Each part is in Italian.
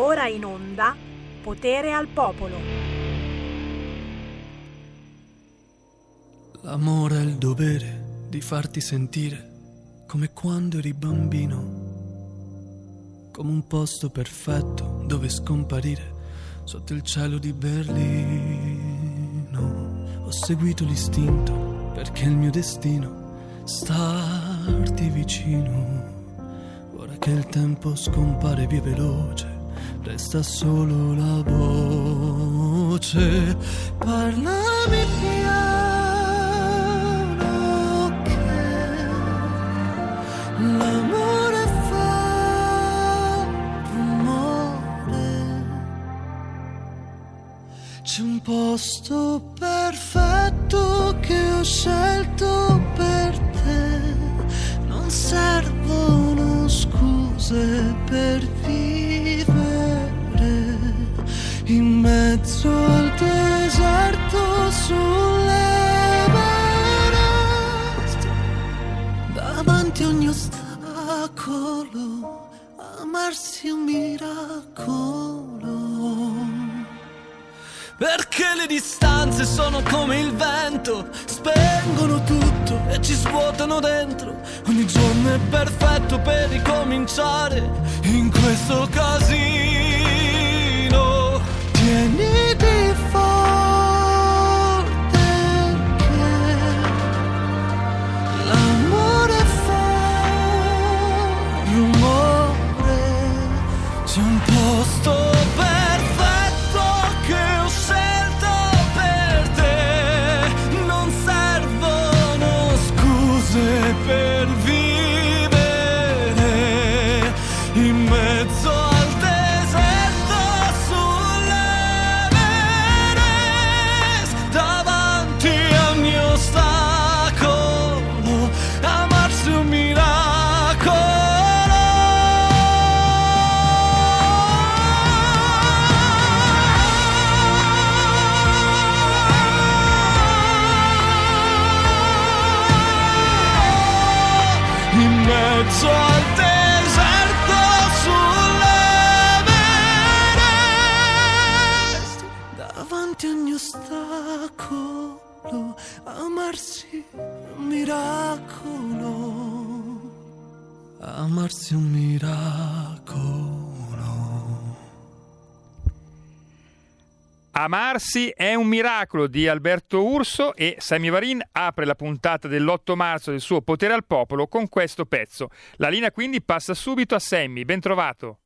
Ora in onda Potere al popolo. L'amore è il dovere di farti sentire come quando eri bambino, come un posto perfetto dove scomparire sotto il cielo di Berlino. Ho seguito l'istinto perché il mio destino starti vicino. Ora che il tempo scompare via veloce, resta solo la voce. Parlami piano che l'amore fa rumore. C'è un posto perfetto che ho scelto per te. Non servono scuse per vivere al deserto sull'Everest. Davanti a ogni ostacolo, amarsi un miracolo. Perché le distanze sono come il vento, spengono tutto e ci svuotano dentro. Ogni giorno è perfetto per ricominciare in questo casino. Posto miracolo amarsi un miracolo Amarsi è un miracolo di Alberto Urso e Sammy Varin apre la puntata dell'8 marzo del suo Potere al Popolo con questo pezzo. La linea quindi passa subito a Sammy, ben trovato.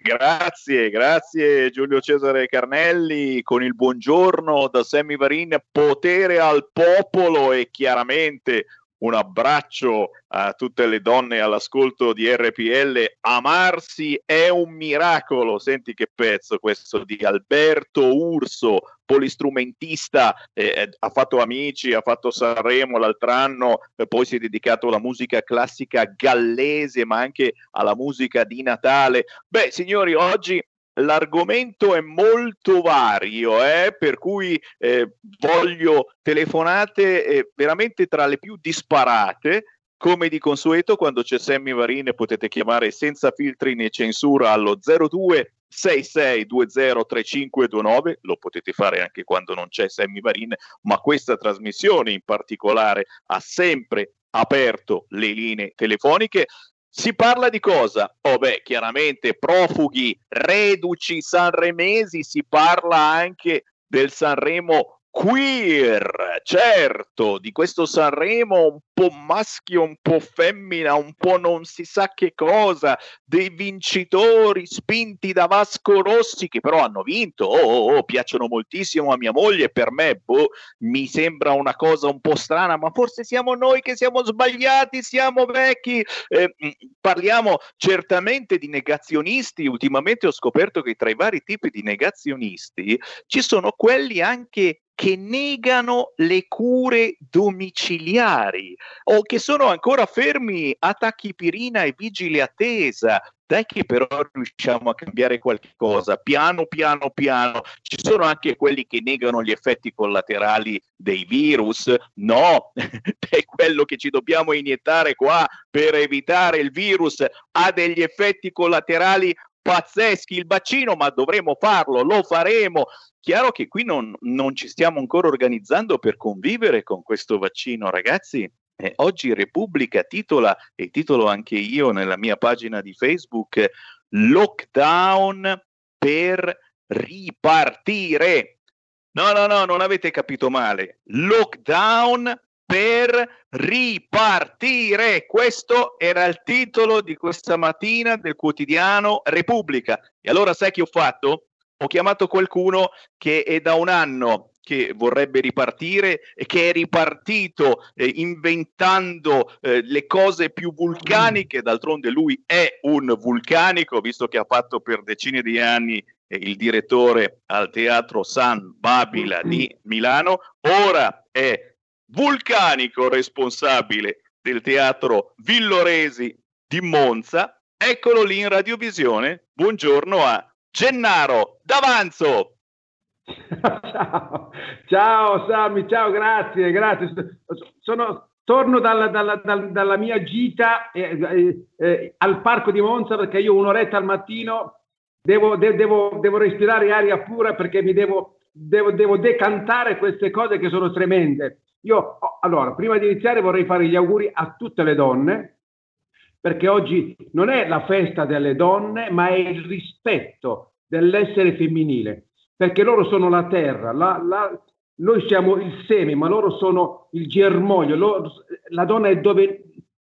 Grazie, grazie Giulio Cesare Carnelli con il buongiorno da Sammy Varin, potere al popolo e chiaramente un abbraccio a tutte le donne all'ascolto di RPL. Amarsi è un miracolo. Senti che pezzo questo di Alberto Urso, polistrumentista, eh, ha fatto Amici, ha fatto Sanremo l'altro anno, eh, poi si è dedicato alla musica classica gallese, ma anche alla musica di Natale. Beh, signori, oggi l'argomento è molto vario, eh, per cui eh, voglio telefonate eh, veramente tra le più disparate. Come di consueto, quando c'è Sammy Varin potete chiamare senza filtri né censura allo 02 66203529, lo potete fare anche quando non c'è Sammy Varin, ma questa trasmissione in particolare ha sempre aperto le linee telefoniche. Si parla di cosa? Oh beh, chiaramente profughi, reduci sanremesi, si parla anche del Sanremo queer, certo, di questo Sanremo un po' maschio, un po' femmina, un po' non si sa che cosa, dei vincitori spinti da Vasco Rossi che però hanno vinto, oh, oh, oh, piacciono moltissimo a mia moglie, per me boh, mi sembra una cosa un po' strana, ma forse siamo noi che siamo sbagliati, siamo vecchi, eh, parliamo certamente di negazionisti, ultimamente ho scoperto che tra i vari tipi di negazionisti ci sono quelli anche che negano le cure domiciliari o che sono ancora fermi a tachipirina e vigili attesa. Dai che però riusciamo a cambiare qualcosa, piano piano piano. Ci sono anche quelli che negano gli effetti collaterali dei virus. No, è quello che ci dobbiamo iniettare qua per evitare il virus ha degli effetti collaterali pazzeschi il bacino, ma dovremo farlo, lo faremo. Chiaro che qui non, non ci stiamo ancora organizzando per convivere con questo vaccino, ragazzi. Eh, oggi Repubblica titola, e titolo anche io nella mia pagina di Facebook, lockdown per ripartire. No, no, no, non avete capito male. Lockdown per ripartire. Questo era il titolo di questa mattina del quotidiano Repubblica. E allora sai che ho fatto? Ho chiamato qualcuno che è da un anno che vorrebbe ripartire e che è ripartito eh, inventando eh, le cose più vulcaniche, d'altronde lui è un vulcanico, visto che ha fatto per decine di anni eh, il direttore al teatro San Babila di Milano, ora è vulcanico responsabile del teatro Villoresi di Monza. Eccolo lì in radiovisione. Buongiorno a Gennaro D'Avanzo. ciao, ciao Sammy, ciao, grazie, grazie. Sono, torno dalla, dalla, dalla, dalla mia gita eh, eh, eh, al parco di Monza perché io un'oretta al mattino devo, de, devo, devo respirare aria pura perché mi devo, devo, devo decantare queste cose che sono tremende. Io, allora, prima di iniziare vorrei fare gli auguri a tutte le donne, perché oggi non è la festa delle donne, ma è il rispetto dell'essere femminile, perché loro sono la terra, la, la, noi siamo il seme, ma loro sono il germoglio, loro, la donna è dove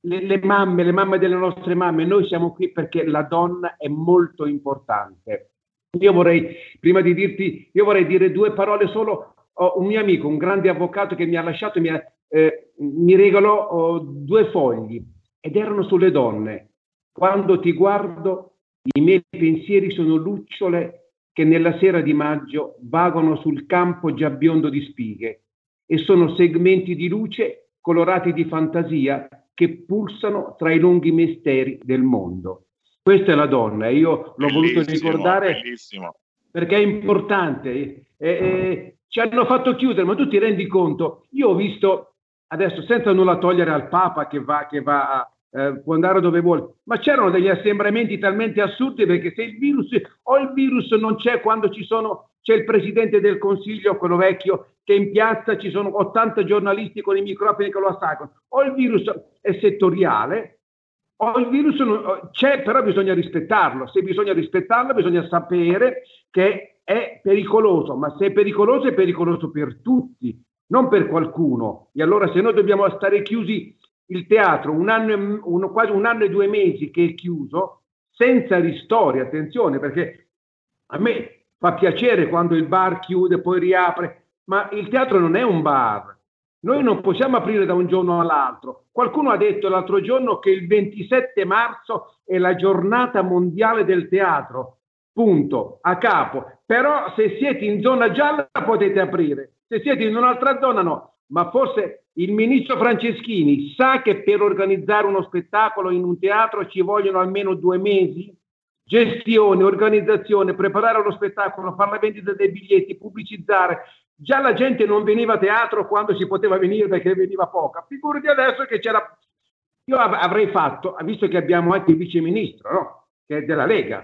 le, le, mamme, le mamme delle nostre mamme, noi siamo qui perché la donna è molto importante. Io vorrei, prima di dirti, io vorrei dire due parole solo. Ho un mio amico, un grande avvocato che mi ha lasciato, mi, ha, eh, mi regalò oh, due fogli ed erano sulle donne. Quando ti guardo, i miei pensieri sono lucciole che nella sera di maggio vagano sul campo già biondo di spighe e sono segmenti di luce colorati di fantasia che pulsano tra i lunghi misteri del mondo. Questa è la donna e io l'ho bellissimo, voluto ricordare bellissimo. perché è importante. E, e, ci hanno fatto chiudere, ma tu ti rendi conto? Io ho visto, adesso senza nulla togliere al Papa che va, che va a, eh, può andare dove vuole, ma c'erano degli assembramenti talmente assurdi perché se il virus o il virus non c'è quando ci sono, c'è il presidente del consiglio, quello vecchio, che in piazza ci sono 80 giornalisti con i microfoni che lo attaccano, o il virus è settoriale, o il virus non, c'è, però bisogna rispettarlo. Se bisogna rispettarlo, bisogna sapere che è pericoloso, ma se è pericoloso è pericoloso per tutti, non per qualcuno. E allora se noi dobbiamo stare chiusi il teatro un anno e, uno, quasi un anno e due mesi che è chiuso, senza ristori, attenzione, perché a me fa piacere quando il bar chiude, poi riapre, ma il teatro non è un bar. Noi non possiamo aprire da un giorno all'altro. Qualcuno ha detto l'altro giorno che il 27 marzo è la giornata mondiale del teatro punto, a capo. Però se siete in zona gialla potete aprire, se siete in un'altra zona no. Ma forse il ministro Franceschini sa che per organizzare uno spettacolo in un teatro ci vogliono almeno due mesi? Gestione, organizzazione, preparare lo spettacolo, fare la vendita dei biglietti, pubblicizzare. Già la gente non veniva a teatro quando si poteva venire perché veniva poca. Figurati adesso che c'era... Io avrei fatto, visto che abbiamo anche il vice ministro, no? che è della Lega,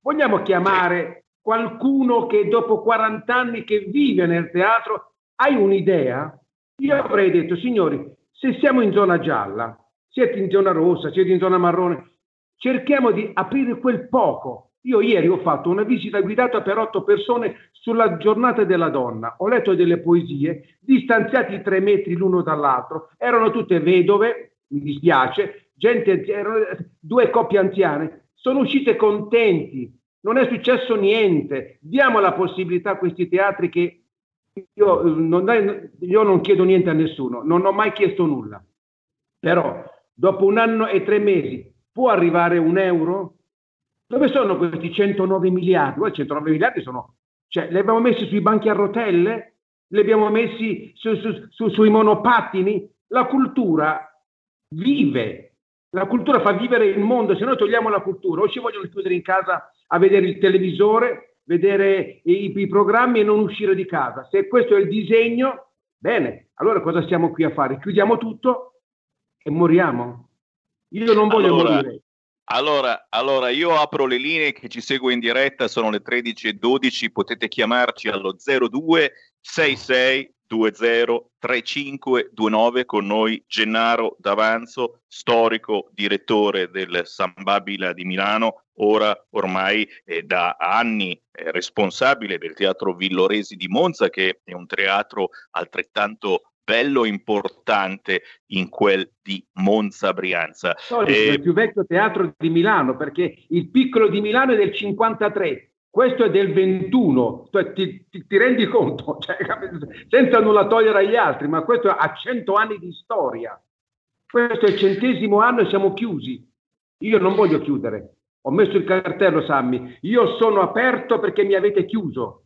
Vogliamo chiamare qualcuno che dopo 40 anni che vive nel teatro, hai un'idea? Io avrei detto, signori, se siamo in zona gialla, siete in zona rossa, siete in zona marrone, cerchiamo di aprire quel poco. Io ieri ho fatto una visita guidata per otto persone sulla giornata della donna. Ho letto delle poesie distanziati tre metri l'uno dall'altro. Erano tutte vedove, mi dispiace, gente, erano due coppie anziane sono uscite contenti, non è successo niente. Diamo la possibilità a questi teatri che io non, io non chiedo niente a nessuno, non ho mai chiesto nulla. Però dopo un anno e tre mesi può arrivare un euro? Dove sono questi 109 miliardi? Well, 109 miliardi sono, cioè, li abbiamo messi sui banchi a rotelle? Li abbiamo messi su, su, su, sui monopattini? La cultura vive la cultura fa vivere il mondo, se noi togliamo la cultura o ci vogliono chiudere in casa a vedere il televisore, vedere i, i programmi e non uscire di casa. Se questo è il disegno, bene, allora cosa stiamo qui a fare? Chiudiamo tutto e moriamo. Io non voglio allora, morire. Allora, allora, io apro le linee che ci segue in diretta, sono le 13.12, potete chiamarci allo 02 66 20 3529 con noi Gennaro D'Avanzo, storico direttore del San Babila di Milano, ora ormai eh, da anni eh, responsabile del Teatro Villoresi di Monza, che è un teatro altrettanto bello importante in quel di Monza Brianza. No, è il più vecchio teatro di Milano perché il piccolo di Milano è del 53, questo è del 21, cioè, ti, ti, ti, rendi conto, cioè, senza nulla togliere agli altri, ma questo ha 100 anni di storia. Questo è il centesimo anno e siamo chiusi. Io non voglio chiudere. Ho messo il cartello, Sammy. Io sono aperto perché mi avete chiuso.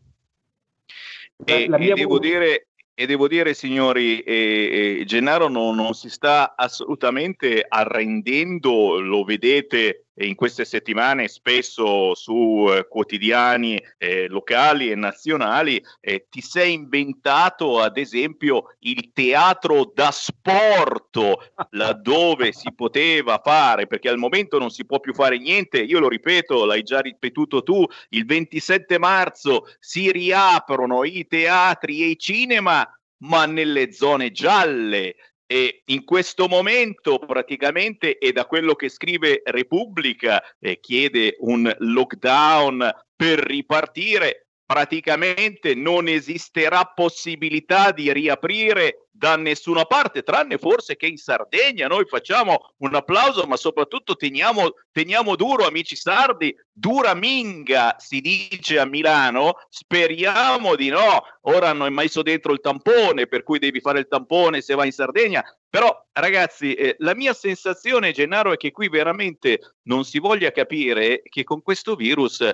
E, e devo dire, e devo dire, signori, eh, eh, Gennaro non, non, si sta assolutamente arrendendo, lo vedete in queste settimane spesso su eh, quotidiani eh, locali e nazionali. Eh, ti sei inventato, ad esempio, il teatro da sport, laddove si poteva fare, perché al momento non si può più fare niente. Io lo ripeto, l'hai già ripetuto tu, il 27 marzo si riaprono i teatri e i cinema ma nelle zone gialle. E in questo momento praticamente e da quello che scrive Repubblica eh, chiede un lockdown per ripartire praticamente non esisterà possibilità di riaprire da nessuna parte, tranne forse che in Sardegna. Noi facciamo un applauso, ma soprattutto teniamo, teniamo duro, amici sardi, dura minga si dice a Milano, speriamo di no, ora hanno messo dentro il tampone, per cui devi fare il tampone se vai in Sardegna, però ragazzi, eh, la mia sensazione, Gennaro, è che qui veramente non si voglia capire che con questo virus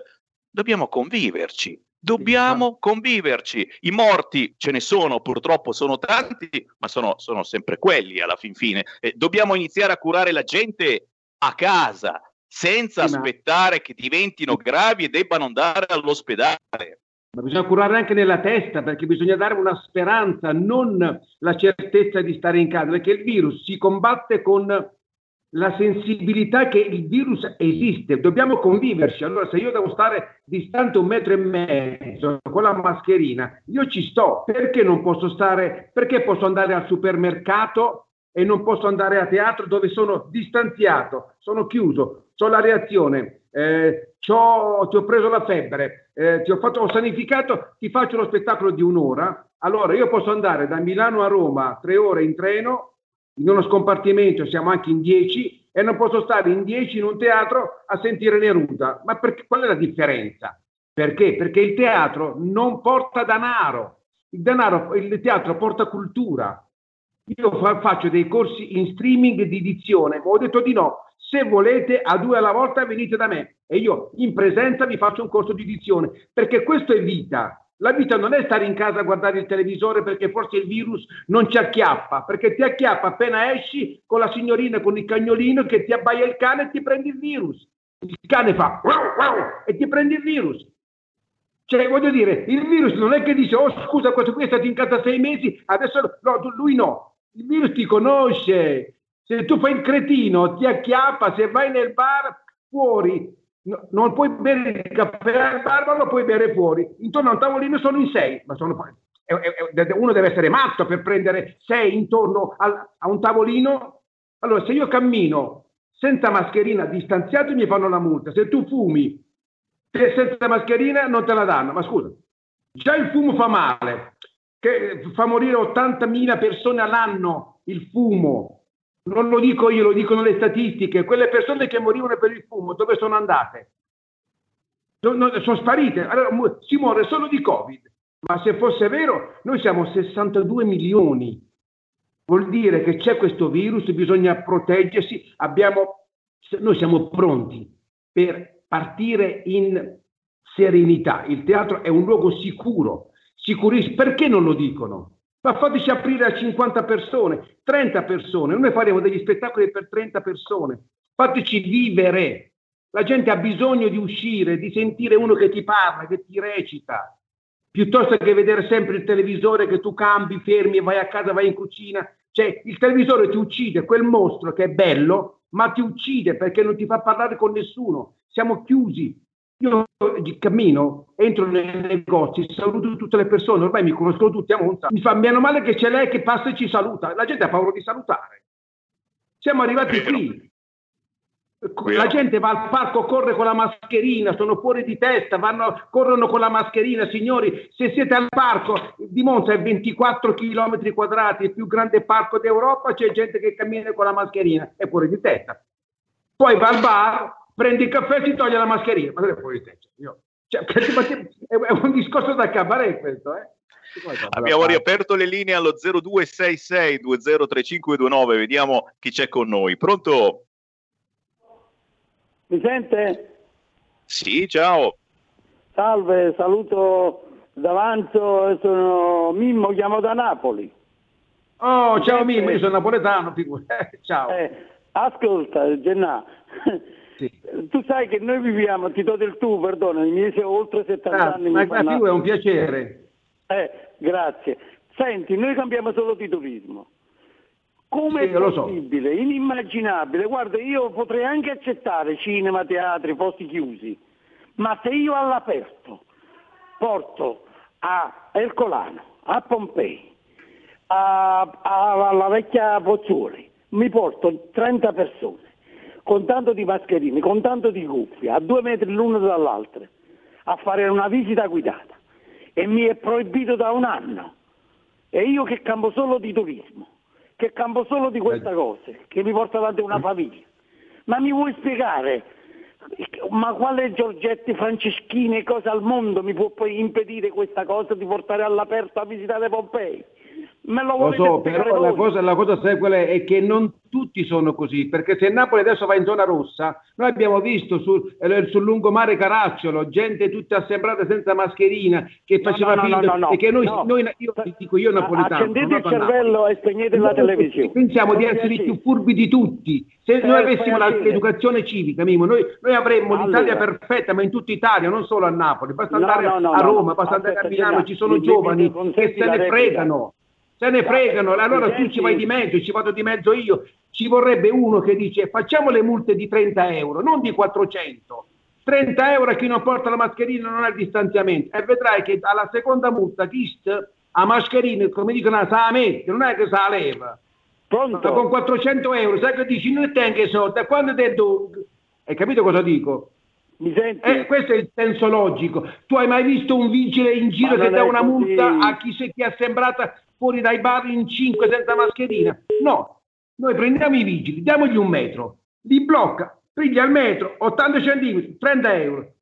dobbiamo conviverci Dobbiamo conviverci. I morti ce ne sono, purtroppo sono tanti, ma sono, sono sempre quelli alla fin fine. Eh, dobbiamo iniziare a curare la gente a casa, senza sì, aspettare ma... che diventino gravi e debbano andare all'ospedale. Ma bisogna curare anche nella testa perché bisogna dare una speranza, non la certezza di stare in casa, perché il virus si combatte con la sensibilità che il virus esiste, dobbiamo conviverci. Allora, se io devo stare distante un metro e mezzo con la mascherina, io ci sto. Perché non posso stare? Perché posso andare al supermercato e non posso andare a teatro dove sono distanziato, sono chiuso, ho la reazione, eh, ti ho preso la febbre, eh, ti ho, fatto, ho sanificato, ti faccio lo spettacolo di un'ora. Allora, io posso andare da Milano a Roma tre ore in treno in uno scompartimento siamo anche in 10 e non posso stare in 10 in un teatro a sentire Neruda. Ma perché, qual è la differenza? Perché? Perché il teatro non porta denaro, il, denaro, il teatro porta cultura. Io fa, faccio dei corsi in streaming di dizione, ma ho detto di no. Se volete, a due alla volta venite da me e io in presenza vi faccio un corso di dizione, perché questo è vita. La vita non è stare in casa a guardare il televisore perché forse il virus non ci acchiappa, perché ti acchiappa appena esci con la signorina, con il cagnolino che ti abbaia il cane e ti prendi il virus. Il cane fa e ti prendi il virus. Cioè, voglio dire, il virus non è che dice, oh scusa, questo qui è stato in casa sei mesi, adesso no, lui no. Il virus ti conosce. Se tu fai il cretino, ti acchiappa, se vai nel bar, fuori, No, non puoi bere il caffè al bar, lo puoi bere fuori. Intorno a un tavolino sono in sei, ma sono, uno deve essere matto per prendere sei intorno al, a un tavolino. Allora, se io cammino senza mascherina distanziato mi fanno la multa. Se tu fumi senza mascherina non te la danno. Ma scusa, già il fumo fa male, che fa morire 80.000 persone all'anno il fumo non lo dico io, lo dicono le statistiche, quelle persone che morivano per il fumo, dove sono andate? sono sparite, allora si muore solo di Covid, ma se fosse vero, noi siamo 62 milioni, vuol dire che c'è questo virus, bisogna proteggersi, abbiamo, noi siamo pronti per partire in serenità, il teatro è un luogo sicuro, sicurissimo, perché non lo dicono? Ma fateci aprire a 50 persone, 30 persone, noi faremo degli spettacoli per 30 persone. Fateci vivere. La gente ha bisogno di uscire, di sentire uno che ti parla, che ti recita, piuttosto che vedere sempre il televisore che tu cambi, fermi e vai a casa, vai in cucina. Cioè, il televisore ti uccide quel mostro che è bello, ma ti uccide perché non ti fa parlare con nessuno. Siamo chiusi. Io cammino, entro nei negozi, saluto tutte le persone, ormai mi conoscono tutti a Monza. Mi fa meno male che c'è lei che passa e ci saluta. La gente ha paura di salutare. Siamo arrivati qui. La gente va al parco, corre con la mascherina, sono fuori di testa, vanno, corrono con la mascherina. Signori, se siete al parco di Monza è 24 km quadrati, il più grande parco d'Europa, c'è gente che cammina con la mascherina, è fuori di testa. Poi va al bar, prende il caffè e si toglie la mascherina, ma testa. Io, cioè, è un discorso da cabaret questo, eh? Abbiamo riaperto le linee allo 0266 203529, vediamo chi c'è con noi. Pronto? Mi sente? Sì, ciao. Salve, saluto Davanzo, sono Mimmo, chiamo da Napoli. Oh, ciao Mimmo, io sono napoletano, eh, ciao. Eh, ascolta, Gennà, sì. tu sai che noi viviamo, ti do del tu, perdona, i miei oltre 70 ah, anni. Ma, ma più è un piacere. Eh, grazie. Senti, noi cambiamo solo di turismo. Come sì, è possibile? So. Inimmaginabile. Guarda, io potrei anche accettare cinema, teatri, posti chiusi, ma se io all'aperto porto a Ercolano, a Pompei, a, a, alla vecchia Pozzuoli, mi porto 30 persone, con tanto di mascherine, con tanto di cuffie, a due metri l'una dall'altra, a fare una visita guidata. E mi è proibito da un anno. E io che campo solo di turismo che campo solo di questa cosa, che mi porta avanti una famiglia. Ma mi vuoi spiegare? Ma quale Giorgetti Franceschini e cosa al mondo mi può poi impedire questa cosa di portare all'aperto a visitare Pompei? Me lo, lo so, però la cosa, la cosa è? Che non tutti sono così, perché se Napoli adesso va in zona rossa, noi abbiamo visto sul, eh, sul lungomare Caracciolo gente tutta assemblata senza mascherina che faceva no, no, finta no, e che noi, noi, io dico io napoletano accendete il cervello e spegnete la televisione. pensiamo di essere i più furbi di tutti. Se eh, noi avessimo l'educazione civica Mimo, noi, noi avremmo allora. l'Italia perfetta ma in tutta Italia non solo a Napoli. Basta andare a Roma basta andare a Milano ci sono giovani che se ne fregano se ne fregano, allora tu ci vai di mezzo, ci vado di mezzo io, ci vorrebbe uno che dice facciamo le multe di 30 euro, non di 400. 30 euro a chi non porta la mascherina non ha il distanziamento e vedrai che alla seconda multa chi sta a mascherina, come dicono, sa la mette, non è che sa la leva. Pronto? Con 400 euro, sai che dici, non tengo i soldi, quando te do... Hai capito cosa dico? Mi senti? Eh, questo è il senso logico. Tu hai mai visto un vigile in giro che dà una così. multa a chi, si è sembrata fuori dai bar in 5 senza mascherina? No, noi prendiamo i vigili, diamogli un metro, li blocca, piglia il metro, 80 centimetri, 30 euro.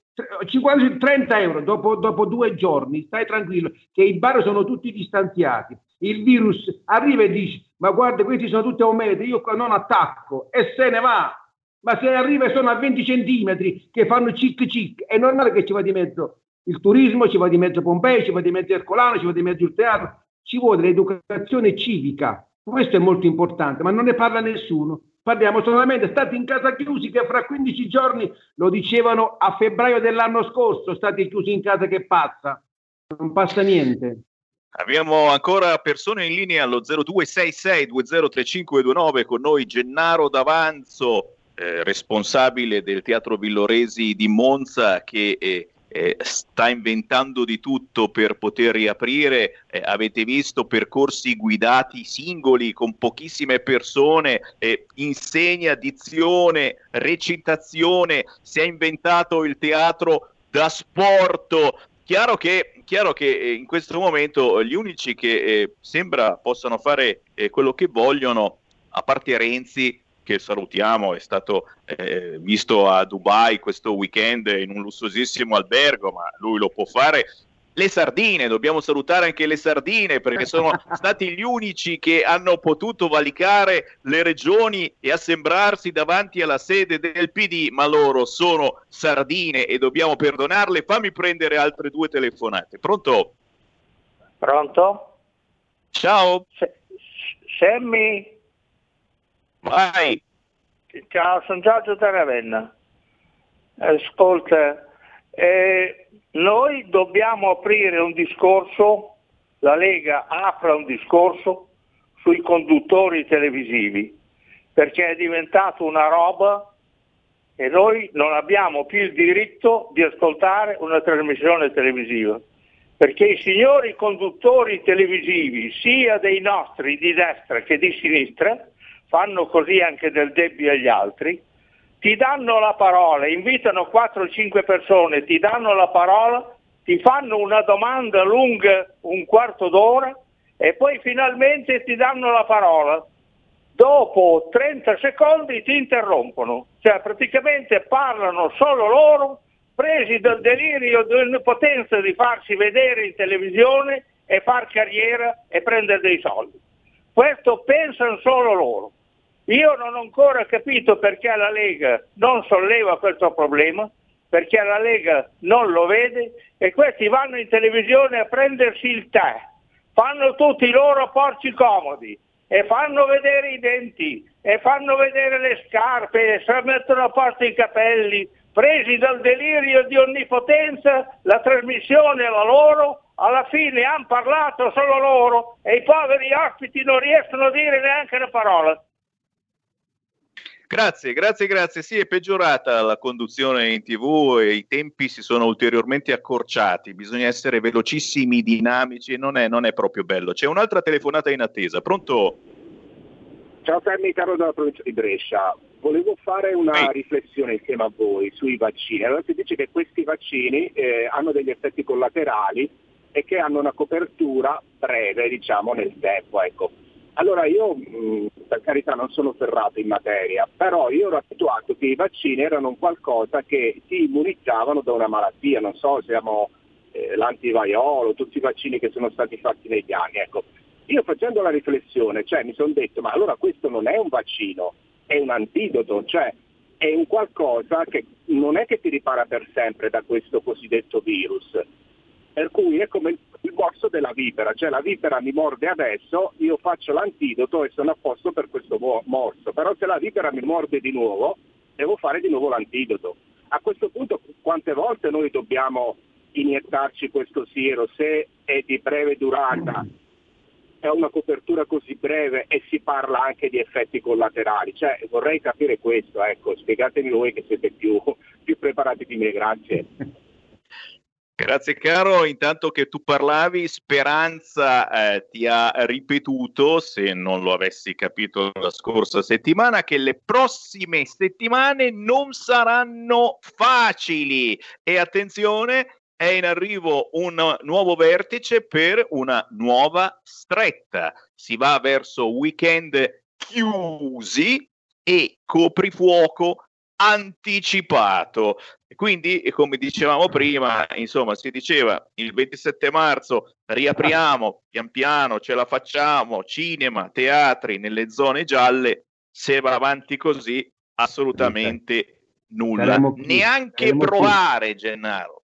50, 30 euro dopo, dopo, due giorni, stai tranquillo che i bar sono tutti distanziati. Il virus arriva e dice: Ma guarda, questi sono tutti a un metro, io qua non attacco e se ne va. Ma se arriva e sono a 20 centimetri che fanno cic cic, è normale che ci va di mezzo il turismo, ci va di mezzo Pompei, ci va di mezzo Ercolano, ci va di mezzo il teatro. Ci vuole l'educazione civica questo è molto importante, ma non ne parla nessuno. Parliamo solamente, stati in casa chiusi che fra 15 giorni, lo dicevano a febbraio dell'anno scorso, stati chiusi in casa che passa. Non passa niente. Abbiamo ancora persone in linea allo 0266203529 con noi Gennaro D'Avanzo, eh, responsabile del Teatro Villoresi di Monza che eh, eh, sta inventando di tutto per poter riaprire, eh, avete visto percorsi guidati singoli con pochissime persone, eh, insegna dizione, recitazione, si è inventato il teatro da sport. Chiaro che, chiaro che eh, in questo momento gli unici che eh, sembra possano fare quello che vogliono, a parte Renzi, che salutiamo, è stato eh, visto a Dubai questo weekend in un lussuosissimo albergo, ma lui lo può fare. Le sardine, dobbiamo salutare anche le sardine perché sono stati gli unici che hanno potuto valicare le regioni e assembrarsi davanti alla sede del PD, ma loro sono sardine e dobbiamo perdonarle. Fammi prendere altre due telefonate. Pronto? Pronto? Ciao. Se- Semmi? Vai. Ciao, sono Giorgio da. Ascolta, eh, noi dobbiamo aprire un discorso, la Lega apra un discorso sui conduttori televisivi, perché è diventato una roba e noi non abbiamo più il diritto di ascoltare una trasmissione televisiva, perché i signori conduttori televisivi, sia dei nostri di destra che di sinistra, fanno così anche del debito agli altri, ti danno la parola, invitano 4-5 persone, ti danno la parola, ti fanno una domanda lunga un quarto d'ora e poi finalmente ti danno la parola. Dopo 30 secondi ti interrompono, cioè praticamente parlano solo loro, presi dal delirio dell'impotenza di farsi vedere in televisione e far carriera e prendere dei soldi. Questo pensano solo loro. Io non ho ancora capito perché la Lega non solleva questo problema, perché la Lega non lo vede e questi vanno in televisione a prendersi il tè, fanno tutti i loro porci comodi e fanno vedere i denti e fanno vedere le scarpe e si mettono a posto i capelli, presi dal delirio di onnipotenza, la trasmissione è la loro, alla fine hanno parlato solo loro e i poveri ospiti non riescono a dire neanche una parola. Grazie, grazie, grazie. Sì, è peggiorata la conduzione in tv e i tempi si sono ulteriormente accorciati. Bisogna essere velocissimi, dinamici e non è, non è proprio bello. C'è un'altra telefonata in attesa. Pronto? Ciao Sammy, caro dalla provincia di Brescia. Volevo fare una riflessione insieme a voi sui vaccini. Allora si dice che questi vaccini eh, hanno degli effetti collaterali e che hanno una copertura breve, diciamo, nel tempo. Ecco allora io, mh, per carità, non sono ferrato in materia, però io ero abituato che i vaccini erano un qualcosa che si immunizzavano da una malattia, non so, siamo eh, l'antivaiolo, tutti i vaccini che sono stati fatti negli anni. Ecco, io facendo la riflessione, cioè, mi sono detto, ma allora questo non è un vaccino, è un antidoto, cioè è un qualcosa che non è che ti ripara per sempre da questo cosiddetto virus, per cui è come il, morso della vipera, cioè la vipera mi morde adesso, io faccio l'antidoto e sono a posto per questo morso, però se la vipera mi morde di nuovo, devo fare di nuovo l'antidoto. A questo punto quante volte noi dobbiamo iniettarci questo siero se è di breve durata è una copertura così breve e si parla anche di effetti collaterali. Cioè, vorrei capire questo, ecco, spiegatemi voi che siete più, più preparati di me, grazie. Grazie caro, intanto che tu parlavi, Speranza eh, ti ha ripetuto, se non lo avessi capito la scorsa settimana, che le prossime settimane non saranno facili e attenzione, è in arrivo un nuovo vertice per una nuova stretta. Si va verso weekend chiusi e coprifuoco anticipato. Quindi, come dicevamo prima, insomma, si diceva il 27 marzo riapriamo pian piano, ce la facciamo, cinema, teatri nelle zone gialle, se va avanti così, assolutamente nulla. Neanche provare, qui. Gennaro.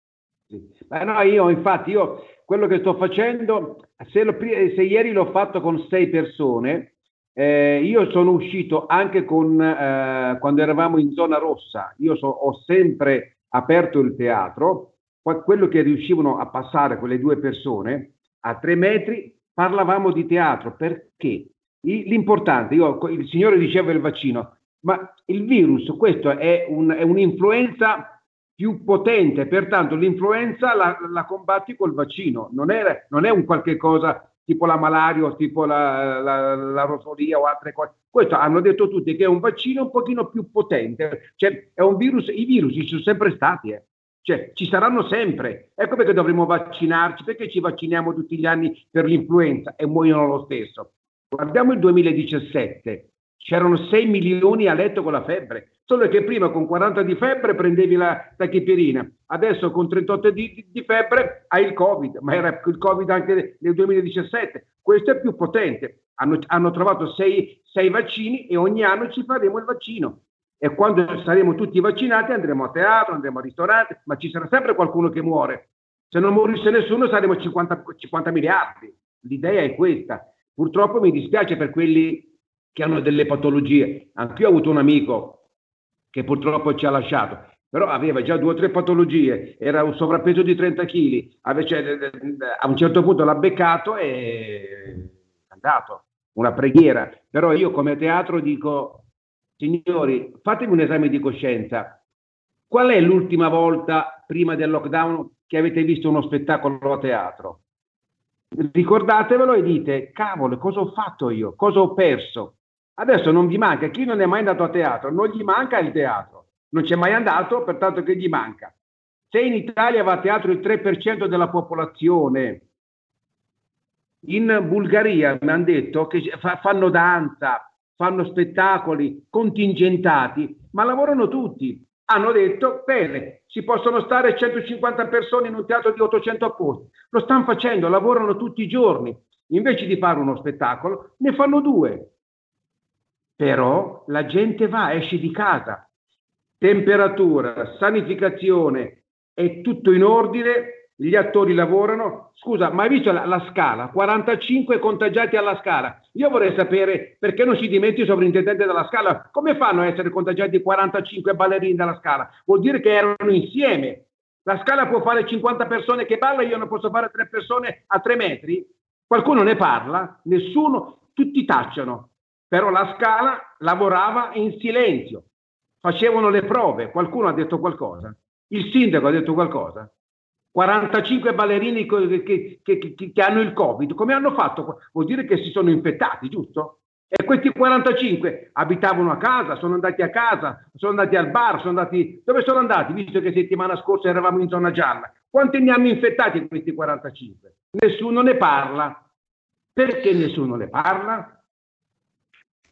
Ma no, io infatti, io quello che sto facendo, se, lo, se ieri l'ho fatto con sei persone, eh, io sono uscito anche con, eh, quando eravamo in zona rossa, io so, ho sempre aperto il teatro, quello che riuscivano a passare quelle due persone a tre metri, parlavamo di teatro. Perché? L'importante, io, il signore diceva il vaccino, ma il virus, questo è, un, è un'influenza più potente, pertanto l'influenza la, la combatti col vaccino, non è, non è un qualche cosa tipo la malaria o tipo la, la, la, rosolia o altre cose. Questo hanno detto tutti che è un vaccino un pochino più potente, cioè è un virus, i virus ci sono sempre stati, eh. cioè ci saranno sempre. Ecco perché dovremmo vaccinarci, perché ci vacciniamo tutti gli anni per l'influenza e muoiono lo stesso. Guardiamo il 2017, c'erano 6 milioni a letto con la febbre, solo che prima con 40 di febbre prendevi la tachipirina, adesso con 38 di, di, febbre hai il Covid, ma era il Covid anche nel 2017. Questo è più potente. Hanno, hanno trovato sei, sei vaccini e ogni anno ci faremo il vaccino. E quando saremo tutti vaccinati andremo a teatro, andremo al ristorante, ma ci sarà sempre qualcuno che muore. Se non morisse nessuno saremo 50, 50 miliardi. L'idea è questa. Purtroppo mi dispiace per quelli che hanno delle patologie. Anch'io ho avuto un amico che purtroppo ci ha lasciato, però aveva già due o tre patologie, era un sovrappeso di 30 kg, cioè, a un certo punto l'ha beccato e è andato, una preghiera. Però io come teatro dico, signori, fatemi un esame di coscienza. Qual è l'ultima volta prima del lockdown che avete visto uno spettacolo a teatro? Ricordatevelo e dite, cavolo, cosa ho fatto io? Cosa ho perso? Adesso non vi manca, chi non è mai andato a teatro, non gli manca il teatro, non c'è mai andato, pertanto che gli manca. Se in Italia va a teatro il 3% della popolazione, in Bulgaria mi hanno detto che fanno danza, fanno spettacoli contingentati, ma lavorano tutti. Hanno detto, bene, si possono stare 150 persone in un teatro di 800 posti. Lo stanno facendo, lavorano tutti i giorni. Invece di fare uno spettacolo, ne fanno due. Però la gente va, esce di casa, temperatura, sanificazione, è tutto in ordine, gli attori lavorano. Scusa, ma hai visto la, la, scala? 45 contagiati alla scala. Io vorrei sapere perché non si dimentichi il sovrintendente della scala. Come fanno a essere contagiati 45 ballerini dalla scala? Vuol dire che erano insieme. La scala può fare 50 persone che ballano, io non posso fare 3 persone a 3 metri? Qualcuno ne parla? Nessuno? Tutti tacciano però la Scala lavorava in silenzio, facevano le prove, qualcuno ha detto qualcosa, il sindaco ha detto qualcosa, 45 ballerini che, che, che, che, hanno il Covid, come hanno fatto? Vuol dire che si sono infettati, giusto? E questi 45 abitavano a casa, sono andati a casa, sono andati al bar, sono andati... Dove sono andati? Visto che settimana scorsa eravamo in zona gialla. Quanti ne hanno infettati questi 45? Nessuno ne parla. Perché nessuno ne parla?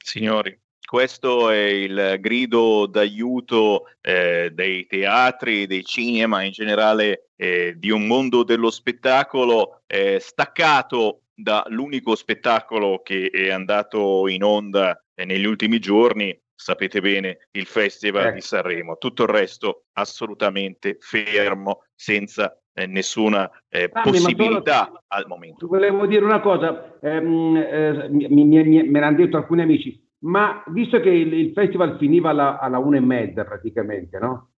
Signori, questo è il grido d'aiuto eh, dei teatri, dei cinema, in generale eh, di un mondo dello spettacolo eh, staccato dall'unico spettacolo che è andato in onda eh, negli ultimi giorni, sapete bene, il Festival di ecco. Sanremo. Tutto il resto assolutamente fermo, senza eh, nessuna eh, possibilità solo, al momento. Volevo dire una cosa, ehm, eh, mi, mi, mi, me l'hanno detto alcuni amici, ma visto che il, il festival finiva alla, alla, una e mezza praticamente, no?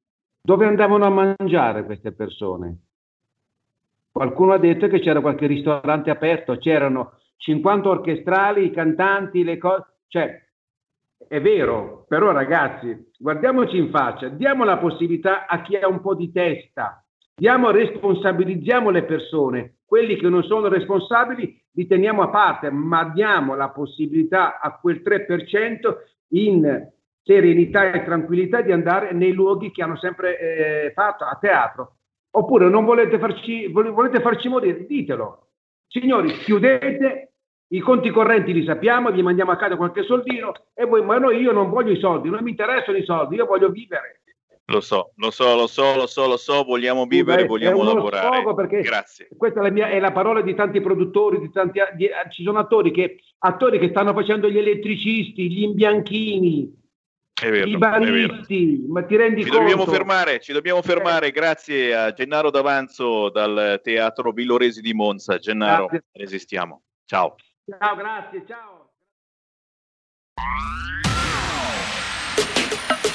Dove andavano a mangiare queste persone? Qualcuno ha detto che c'era qualche ristorante aperto, c'erano 50 orchestrali, i cantanti, le cose, cioè è vero, però ragazzi, guardiamoci in faccia, diamo la possibilità a chi ha un po' di testa, diamo, responsabilizziamo le persone, quelli che non sono responsabili li teniamo a parte, ma diamo la possibilità a quel 3% in serenità e tranquillità di andare nei luoghi che hanno sempre eh, fatto, a teatro. Oppure non volete farci, volete farci morire, ditelo. Signori, chiudete, i conti correnti li sappiamo, vi mandiamo a casa qualche soldino e voi, ma no, io non voglio i soldi, non mi interessano i soldi, io voglio vivere. Lo so, lo so, lo so, lo so, lo so, vogliamo vivere, Beh, vogliamo lavorare. Grazie. Questa è la, mia, è la, parola di tanti produttori, di tanti, di, ci sono attori che, attori che stanno facendo gli elettricisti, gli imbianchini, vero, i baristi, ma ti rendi ci conto? Dobbiamo fermare, ci dobbiamo fermare, eh. grazie a Gennaro D'Avanzo dal Teatro Villoresi di Monza. Gennaro, grazie. resistiamo. Ciao. Ciao, grazie, ciao.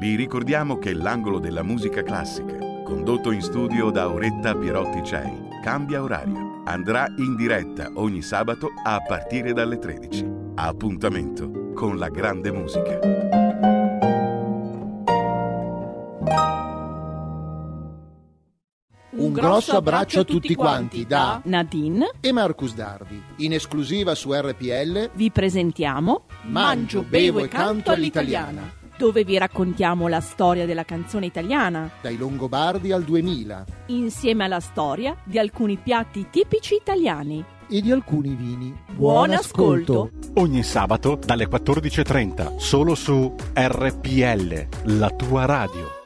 vi ricordiamo che l'angolo della musica classica, condotto in studio da Auretta Pierotti Cei, cambia orario. Andrà in diretta ogni sabato a partire dalle 13. Appuntamento con la grande musica. Un grosso abbraccio a tutti quanti da Nadine e Marcus Dardi. In esclusiva su RPL vi presentiamo Mangio, bevo e canto all'italiana dove vi raccontiamo la storia della canzone italiana. Dai Longobardi al 2000. Insieme alla storia di alcuni piatti tipici italiani. E di alcuni vini. Buon, ascolto. Ogni sabato dalle 14.30, solo su RPL, la tua radio.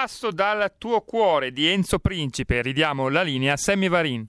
Passo dal tuo cuore di Enzo Principe. Ridiamo la linea a Sammy Varin.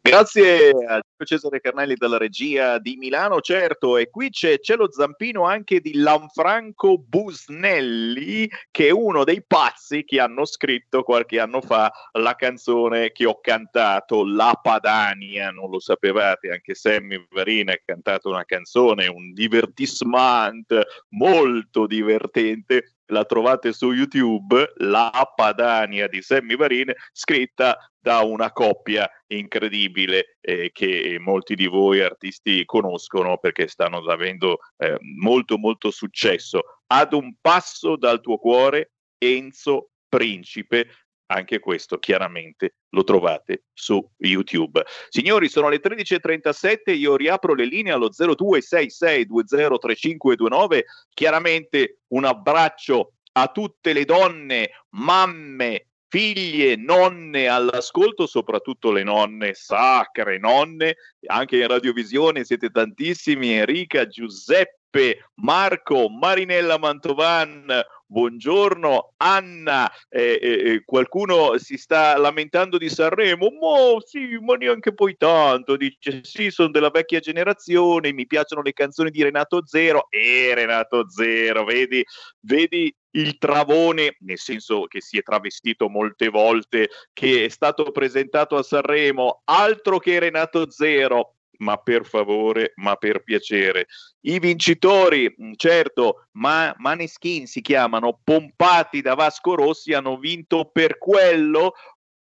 Grazie a Cesare Carnelli dalla regia di Milano, certo, e qui c'è, c'è, lo zampino anche di Lanfranco Busnelli, che è uno dei pazzi che hanno scritto qualche anno fa la canzone che ho cantato, La Padania, non lo sapevate, anche Sammy Varina ha cantato una canzone, un divertissement molto divertente, la trovate su YouTube, La Padania di Sammy Varin, scritta da una coppia incredibile eh, che molti di voi artisti conoscono perché stanno avendo eh, molto molto successo. Ad un passo dal tuo cuore, Enzo Principe, anche questo chiaramente lo trovate su YouTube. Signori, sono le 13.37, io riapro le linee allo 0266203529, chiaramente un abbraccio a tutte le donne, mamme, figlie, nonne all'ascolto, soprattutto le nonne, sacre nonne, anche in radiovisione siete tantissimi, Enrica, Giuseppe, Marco, Marinella Mantovan, buongiorno Anna, eh, eh, eh, qualcuno si sta lamentando di Sanremo, mo sì, ma neanche poi tanto, dice sì, sono della vecchia generazione, mi piacciono le canzoni di Renato Zero, e eh, Renato Zero, vedi, vedi il travone, nel senso che si è travestito molte volte, che è stato presentato a Sanremo, altro che Renato Zero, ma per favore, ma per piacere. I vincitori, mm, certo, ma Maneskin si chiamano, pompati da Vasco Rossi, hanno vinto per quello,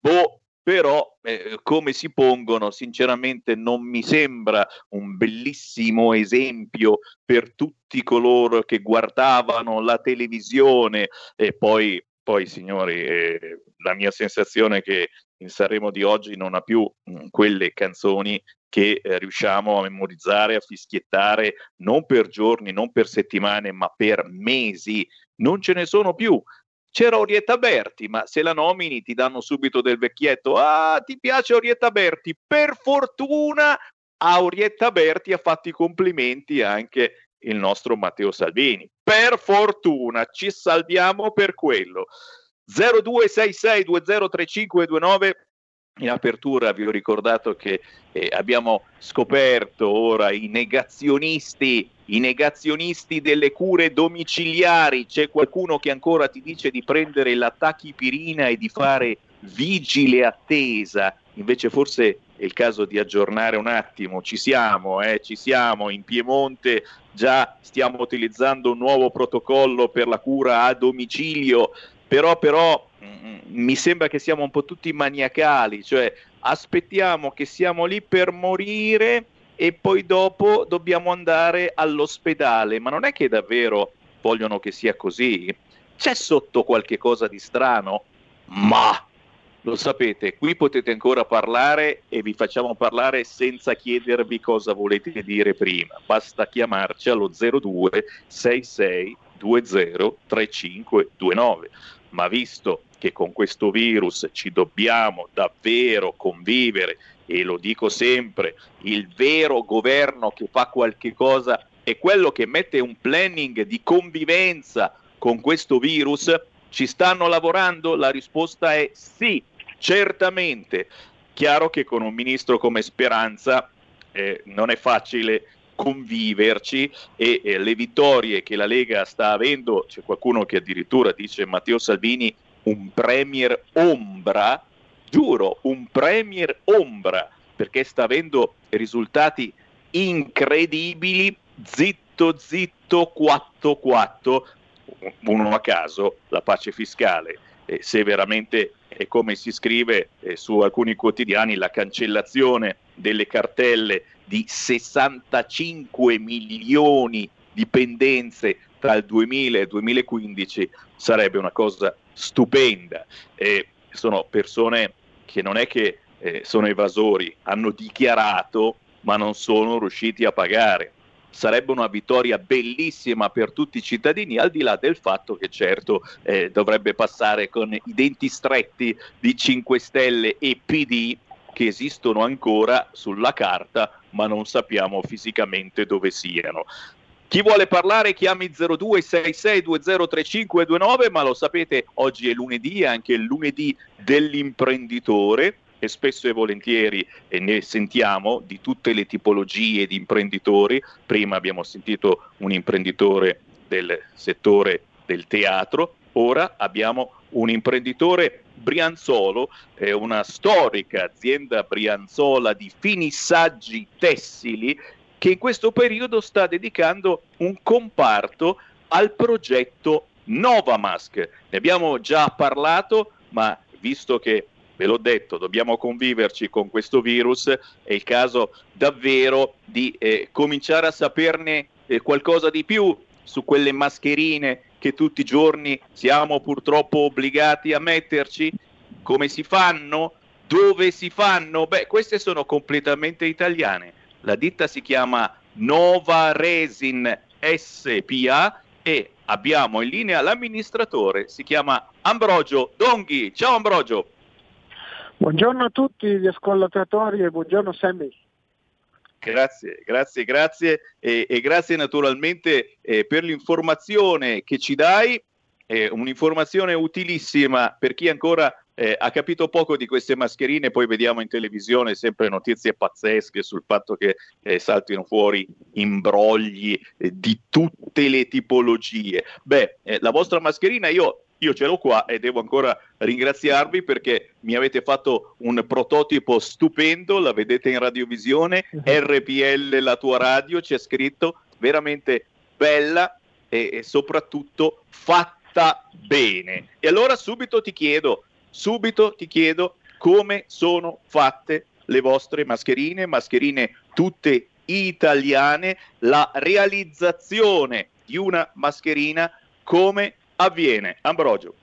boh, però eh, come si pongono sinceramente non mi sembra un bellissimo esempio per tutti coloro che guardavano la televisione e poi poi signori eh, la mia sensazione è che in Sanremo di oggi non ha più mh, mm, quelle canzoni che eh, riusciamo a memorizzare, a fischiettare non per giorni, non per settimane, ma per mesi. Non ce ne sono più. C'era Orietta Berti, ma se la nomini ti danno subito del vecchietto. Ah, ti piace Orietta Berti? Per fortuna a Orietta Berti ha fatto i complimenti anche il nostro Matteo Salvini. Per fortuna ci salviamo per quello. 0266203529 in apertura vi ho ricordato che eh, abbiamo scoperto ora i negazionisti, i negazionisti delle cure domiciliari. C'è qualcuno che ancora ti dice di prendere la tachipirina e di fare vigile attesa. Invece forse è il caso di aggiornare un attimo. Ci siamo, eh, ci siamo. In Piemonte già stiamo utilizzando un nuovo protocollo per la cura a domicilio. Però, però mi sembra che siamo un po' tutti maniacali, cioè aspettiamo che siamo lì per morire e poi dopo dobbiamo andare all'ospedale, ma non è che davvero vogliono che sia così? C'è sotto qualche cosa di strano? Ma lo sapete, qui potete ancora parlare e vi facciamo parlare senza chiedervi cosa volete dire prima. Basta chiamarci allo 02 66 20 3529. Ma visto che con questo virus ci dobbiamo davvero convivere e lo dico sempre, il vero governo che fa qualche cosa è quello che mette un planning di convivenza con questo virus. Ci stanno lavorando? La risposta è sì, certamente. Chiaro che con un ministro come Speranza eh, non è facile conviverci e eh, le vittorie che la Lega sta avendo, c'è qualcuno che addirittura dice Matteo Salvini un premier ombra, giuro, un premier ombra, perché sta avendo risultati incredibili, zitto zitto 4-4, uno a caso, la pace fiscale. Eh, se veramente è come si scrive eh, su alcuni quotidiani, la cancellazione delle cartelle di 65 milioni di pendenze tra il 2000 e il 2015 sarebbe una cosa stupenda. Eh, sono persone che non è che eh, sono evasori, hanno dichiarato ma non sono riusciti a pagare. Sarebbe una vittoria bellissima per tutti i cittadini, al di là del fatto che certo eh, dovrebbe passare con i denti stretti di 5 Stelle e PD che esistono ancora sulla carta, ma non sappiamo fisicamente dove siano. Chi vuole parlare chiami 0266203529, ma lo sapete, oggi è lunedì, è anche il lunedì dell'imprenditore e spesso e volentieri e ne sentiamo di tutte le tipologie di imprenditori. Prima abbiamo sentito un imprenditore del settore del teatro, ora abbiamo un imprenditore Brianzolo, eh, una storica azienda brianzola di finissaggi tessili che in questo periodo sta dedicando un comparto al progetto Novamask. Ne abbiamo già parlato, ma visto che ve l'ho detto, dobbiamo conviverci con questo virus, è il caso davvero di eh, cominciare a saperne eh, qualcosa di più su quelle mascherine che tutti i giorni siamo purtroppo obbligati a metterci? Come si fanno? Dove si fanno? Beh, queste sono completamente italiane. La ditta si chiama Nova Resin SPA e abbiamo in linea l'amministratore, si chiama Ambrogio Donghi. Ciao Ambrogio. Buongiorno a tutti gli ascoltatori e buongiorno Sammy. Grazie, grazie, grazie e, e grazie naturalmente eh, per l'informazione che ci dai, eh, un'informazione utilissima per chi ancora eh, ha capito poco di queste mascherine, poi vediamo in televisione sempre notizie pazzesche sul fatto che eh, saltino fuori imbrogli eh, di tutte le tipologie. Beh, eh, la vostra mascherina io io ce l'ho qua e devo ancora ringraziarvi perché mi avete fatto un prototipo stupendo, la vedete in radiovisione. Mhm. RPL la tua radio, c'è scritto veramente bella e, e soprattutto fatta bene. E allora subito ti chiedo, subito ti chiedo come sono fatte le vostre mascherine, mascherine tutte italiane, la realizzazione di una mascherina come avviene? Ambrogio.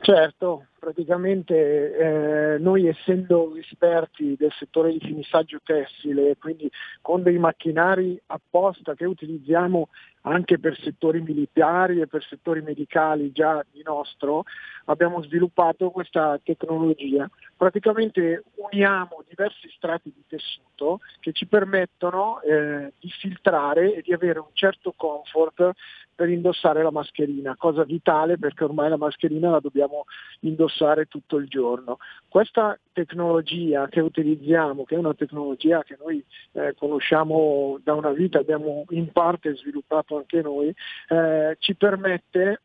Certo, praticamente eh, noi essendo esperti del settore di finissaggio tessile, quindi con dei macchinari apposta che utilizziamo anche per settori militari e per settori medicali già di nostro, abbiamo sviluppato questa tecnologia. Praticamente uniamo diversi strati di tessuto che ci permettono eh, di filtrare e di avere un certo comfort per indossare la mascherina, cosa vitale perché ormai la mascherina la dobbiamo indossare tutto il giorno. Questa tecnologia che utilizziamo, che è una tecnologia che noi eh, conosciamo da una vita, abbiamo in parte sviluppato anche noi, eh, ci permette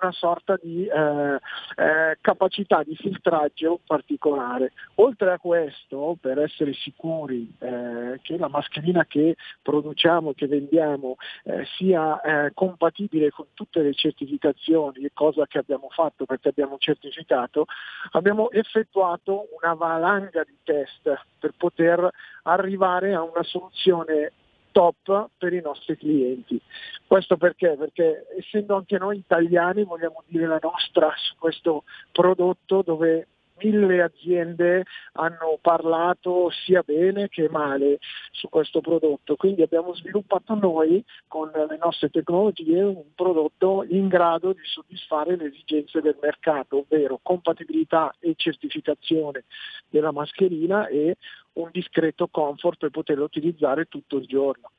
una sorta di eh, eh, capacità di filtraggio particolare. Oltre a questo, per essere sicuri eh, che la mascherina che produciamo, che vendiamo, eh, sia eh, compatibile con tutte le certificazioni, cosa che abbiamo fatto perché abbiamo certificato, abbiamo effettuato una valanga di test per poter arrivare a una soluzione top per i nostri clienti. Questo perché? Perché essendo anche noi italiani vogliamo dire la nostra su questo prodotto dove mille aziende hanno parlato sia bene che male su questo prodotto, quindi abbiamo sviluppato noi con le nostre tecnologie un prodotto in grado di soddisfare le esigenze del mercato, ovvero compatibilità e certificazione della mascherina e un discreto comfort per poterlo utilizzare tutto il giorno.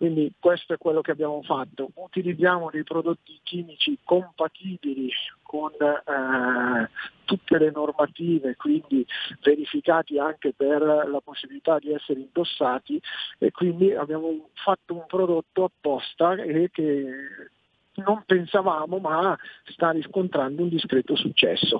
Quindi questo è quello che abbiamo fatto. Utilizziamo dei prodotti chimici compatibili con eh, tutte le normative, quindi verificati anche per la possibilità di essere indossati e quindi abbiamo fatto un prodotto apposta e che non pensavamo ma sta riscontrando un discreto successo.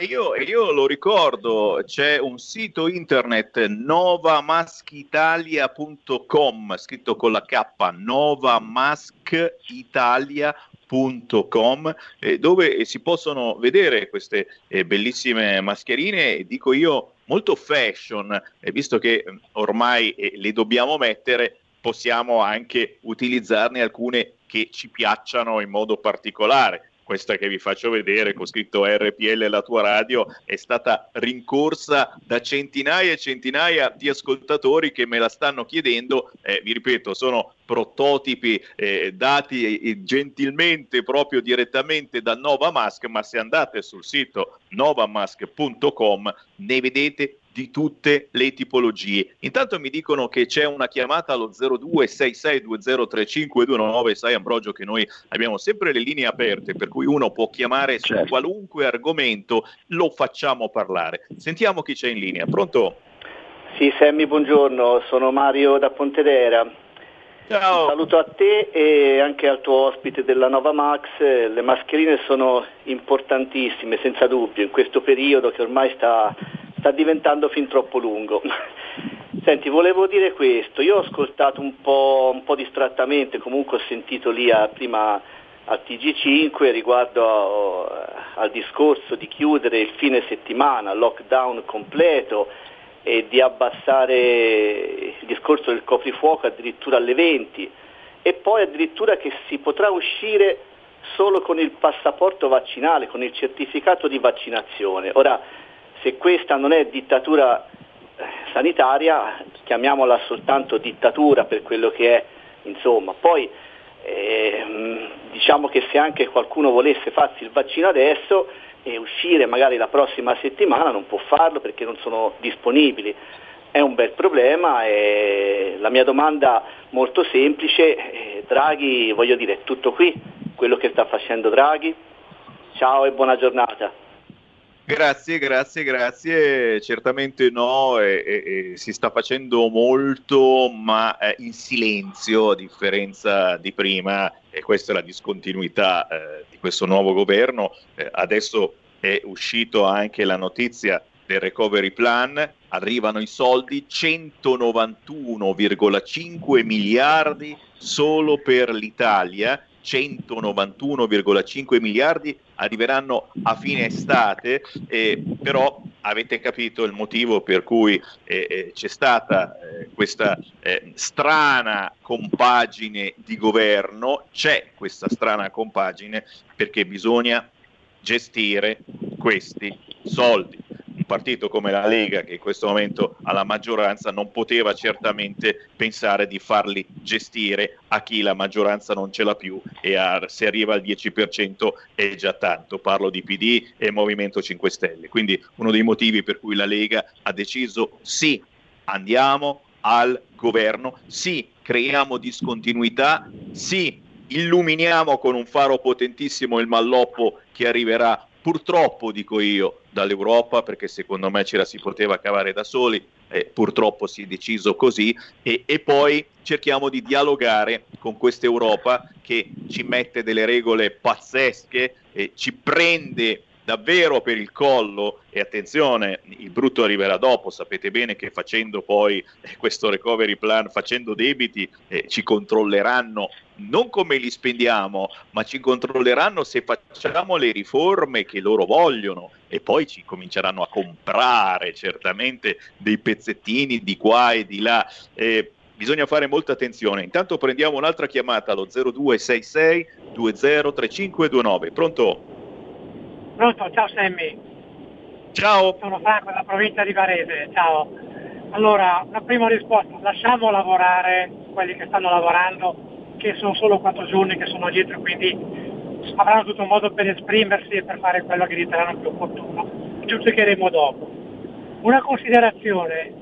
Io, io, lo ricordo, c'è un sito internet novamaskitalia.com, scritto con la K, novamaskitalia.com, eh, dove si possono vedere queste eh, bellissime mascherine, dico io, molto fashion, eh, visto che mm, ormai eh, le dobbiamo mettere, possiamo anche utilizzarne alcune che ci piacciono in modo particolare questa che vi faccio vedere con scritto RPL la tua radio è stata rincorsa da centinaia e centinaia di ascoltatori che me la stanno chiedendo, eh, vi ripeto sono prototipi eh, dati eh, gentilmente proprio direttamente da Novamask, ma se andate sul sito novamask.com ne vedete di tutte le tipologie. Intanto mi dicono che c'è una chiamata allo 0266203529, sai Ambrogio che noi abbiamo sempre le linee aperte, per cui uno può chiamare su certo. qualunque argomento, lo facciamo parlare. Sentiamo chi c'è in linea. Pronto? Sì, Sammy, buongiorno, sono Mario da Pontedera. Ciao. Un saluto a te e anche al tuo ospite della Nova Max. Le mascherine sono importantissime, senza dubbio, in questo periodo che ormai sta sta diventando fin troppo lungo. Senti, volevo dire questo, io ho ascoltato un po', un po distrattamente, comunque ho sentito lì a, prima al TG5 riguardo a, al discorso di chiudere il fine settimana, lockdown completo e di abbassare il discorso del coprifuoco addirittura alle 20 e poi addirittura che si potrà uscire solo con il passaporto vaccinale, con il certificato di vaccinazione. Ora, se questa non è dittatura eh, sanitaria, chiamiamola soltanto dittatura per quello che è, insomma. Poi eh, diciamo che se anche qualcuno volesse farsi il vaccino adesso e uscire magari la prossima settimana non può farlo perché non sono disponibili. È un bel problema e la mia domanda molto semplice, eh, Draghi, voglio dire, è tutto qui quello che sta facendo Draghi? Ciao e buona giornata. Grazie, grazie, grazie. Certamente no, e, e, e si sta facendo molto, ma eh, in silenzio, a differenza di prima, e questa è la discontinuità eh, di questo nuovo governo. Eh, adesso è uscito anche la notizia del recovery plan, arrivano i soldi, 191,5 miliardi solo per l'Italia 191,5 miliardi arriveranno a fine estate, eh, però avete capito il motivo per cui eh, eh c'è stata eh, questa eh, strana compagine di governo, c'è questa strana compagine perché bisogna gestire questi soldi partito come la Lega, che in questo momento ha la maggioranza, non poteva certamente pensare di farli gestire a chi la maggioranza non ce l'ha più e a, se arriva al 10% è già tanto. Parlo di PD e Movimento 5 Stelle. Quindi uno dei motivi per cui la Lega ha deciso sì, andiamo al governo, sì, creiamo discontinuità, sì, illuminiamo con un faro potentissimo il malloppo che arriverà purtroppo dico io dall'Europa perché secondo me ce la si poteva cavare da soli eh, purtroppo si è deciso così e, e poi cerchiamo di dialogare con questa Europa che ci mette delle regole pazzesche e ci prende davvero per il collo e attenzione, il brutto arriverà dopo, sapete bene che facendo poi eh, questo recovery plan, facendo debiti, eh, ci controlleranno non come li spendiamo, ma ci controlleranno se facciamo le riforme che loro vogliono e poi ci cominceranno a comprare certamente dei pezzettini di qua e di là. Eh, bisogna fare molta attenzione. Intanto prendiamo un'altra chiamata allo 0266 203529. Pronto? Pronto, ciao Sammy. Ciao. Sono Franco della provincia di Varese, ciao. Allora, una prima risposta, lasciamo lavorare quelli che stanno lavorando, che sono solo quattro giorni che sono dietro, quindi avranno tutto un modo per esprimersi e per fare quello che riteranno più opportuno. Giudicheremo dopo. Una considerazione,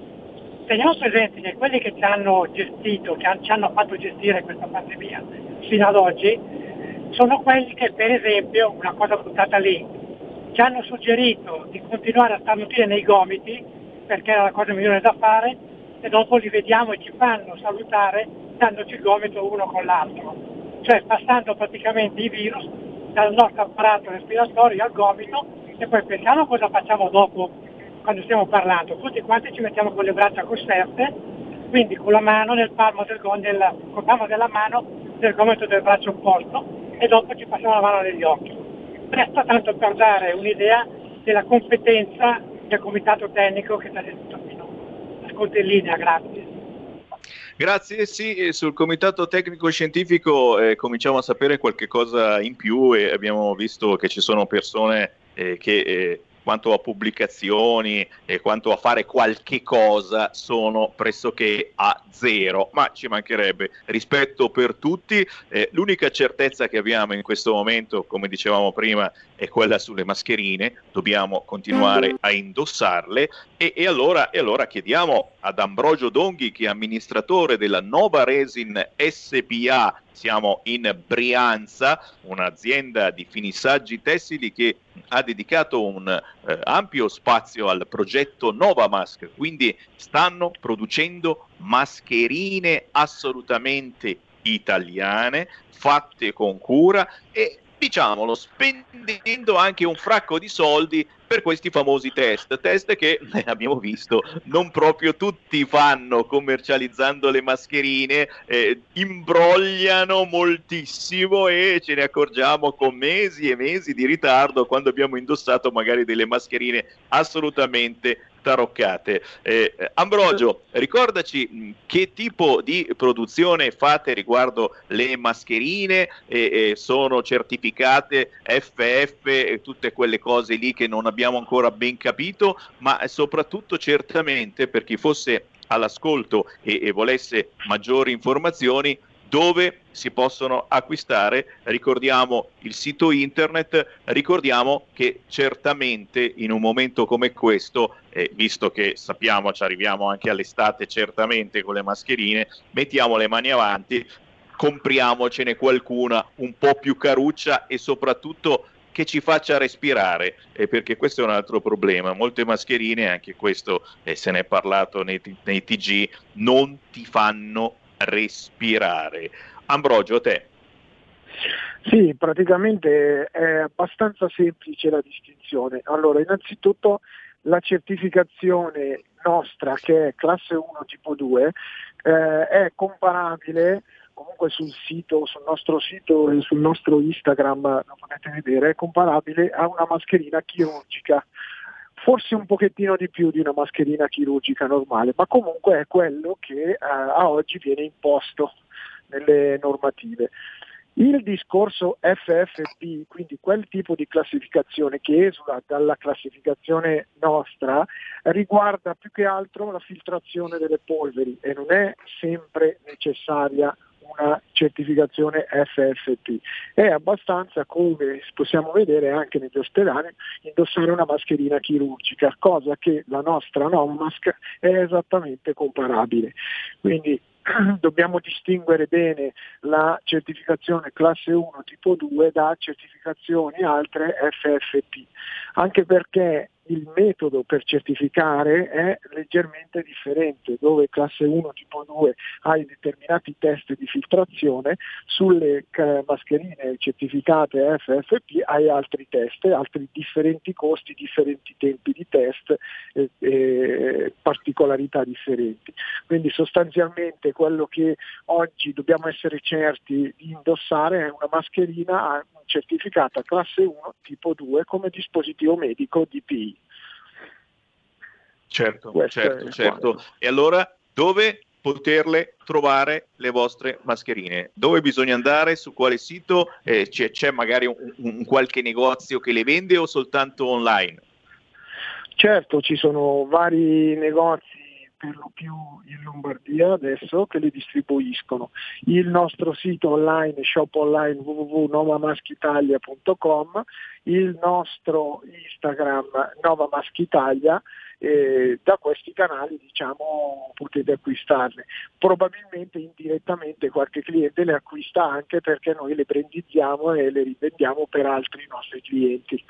teniamo presente che quelli che ci hanno gestito, che ci hanno fatto gestire questa pandemia fino ad oggi, sono quelli che per esempio, una cosa buttata lì, ci hanno suggerito di continuare a starnutire nei gomiti perché era la cosa migliore da fare e dopo li vediamo e ci fanno salutare dandoci il gomito uno con l'altro, cioè passando praticamente i virus dal nostro apparato respiratorio al gomito e poi pensiamo cosa facciamo dopo quando stiamo parlando. Tutti quanti ci mettiamo con le braccia costerte, quindi con la mano nel palmo del, del, palmo della mano nel gomito del braccio opposto e dopo ci passiamo la mano negli occhi Resta tanto per dare un'idea della competenza del comitato tecnico che sta detto fino. Ascolta in linea, grazie. Grazie, sì, sul comitato tecnico scientifico eh, cominciamo a sapere qualche cosa in più e abbiamo visto che ci sono persone eh, che eh, quanto a pubblicazioni e quanto a fare qualche cosa sono pressoché a zero, ma ci mancherebbe rispetto per tutti. Eh, l'unica certezza che abbiamo in questo momento, come dicevamo prima, è quella sulle mascherine, dobbiamo continuare a indossarle. E, e, allora, e allora chiediamo ad Ambrogio Donghi, che è amministratore della Nova Resin SPA, siamo in Brianza, un'azienda di finissaggi tessili che ha dedicato un eh, ampio spazio al progetto Nova Mask, quindi stanno producendo mascherine assolutamente italiane, fatte con cura e diciamolo, spendendo anche un fracco di soldi per questi famosi test, test che eh, abbiamo visto non proprio tutti fanno commercializzando le mascherine, eh, imbrogliano moltissimo e ce ne accorgiamo con mesi e mesi di ritardo quando abbiamo indossato magari delle mascherine assolutamente taroccate. Eh, Ambrogio, ricordaci che tipo di produzione fate riguardo le mascherine, eh, sono certificate FF e tutte quelle cose lì che non abbiamo ancora ben capito, ma soprattutto certamente per chi fosse all'ascolto e, e volesse maggiori informazioni, dove si possono acquistare. Ricordiamo il sito internet, ricordiamo che certamente in un momento come questo, eh, visto che sappiamo ci arriviamo anche all'estate certamente con le mascherine, mettiamo le mani avanti, compriamocene qualcuna un po' più caruccia e soprattutto che ci faccia respirare, eh, perché questo è un altro problema. Molte mascherine, anche questo eh, se ne è parlato nei, nei TG, non ti fanno respirare. Ambrogio, te. Sì, praticamente è abbastanza semplice la distinzione. Allora, innanzitutto la certificazione nostra, che è classe 1 tipo 2, eh, è comparabile comunque sul sito, sul nostro sito e sul nostro Instagram, lo potete vedere, è comparabile a una mascherina chirurgica forse un pochettino di più di una mascherina chirurgica normale, ma comunque è quello che eh, a oggi viene imposto nelle normative. Il discorso FFP, quindi quel tipo di classificazione che esula dalla classificazione nostra, riguarda più che altro la filtrazione delle polveri e non è sempre necessaria una certificazione FFP. È abbastanza, come possiamo vedere anche negli ospedali, indossare una mascherina chirurgica, cosa che la nostra Nomask è esattamente comparabile. Quindi dobbiamo distinguere bene la certificazione classe 1 tipo 2 da certificazioni altre FFP, anche perché il metodo per certificare è leggermente differente, dove classe 1 tipo 2 hai determinati test di filtrazione, sulle mascherine certificate FFP hai altri test, altri differenti costi, differenti tempi di test e, e particolarità differenti. Quindi sostanzialmente quello che oggi dobbiamo essere certi di indossare è una mascherina certificata classe 1 tipo 2 come dispositivo medico DPI. Certo, Questo certo, certo. E allora dove poterle trovare le vostre mascherine? Dove bisogna andare? Su quale sito? Eh, c'è, c'è, magari un, un, qualche negozio che le vende o soltanto online? Certo, ci sono vari negozi per lo più in Lombardia adesso che le distribuiscono. Il nostro sito online, shop online www.novamaschitalia.com, il nostro Instagram Nova Maschitalia eh, da questi canali diciamo, potete acquistarle. Probabilmente indirettamente qualche cliente le acquista anche perché noi le brandizziamo e le rivendiamo per altri nostri clienti.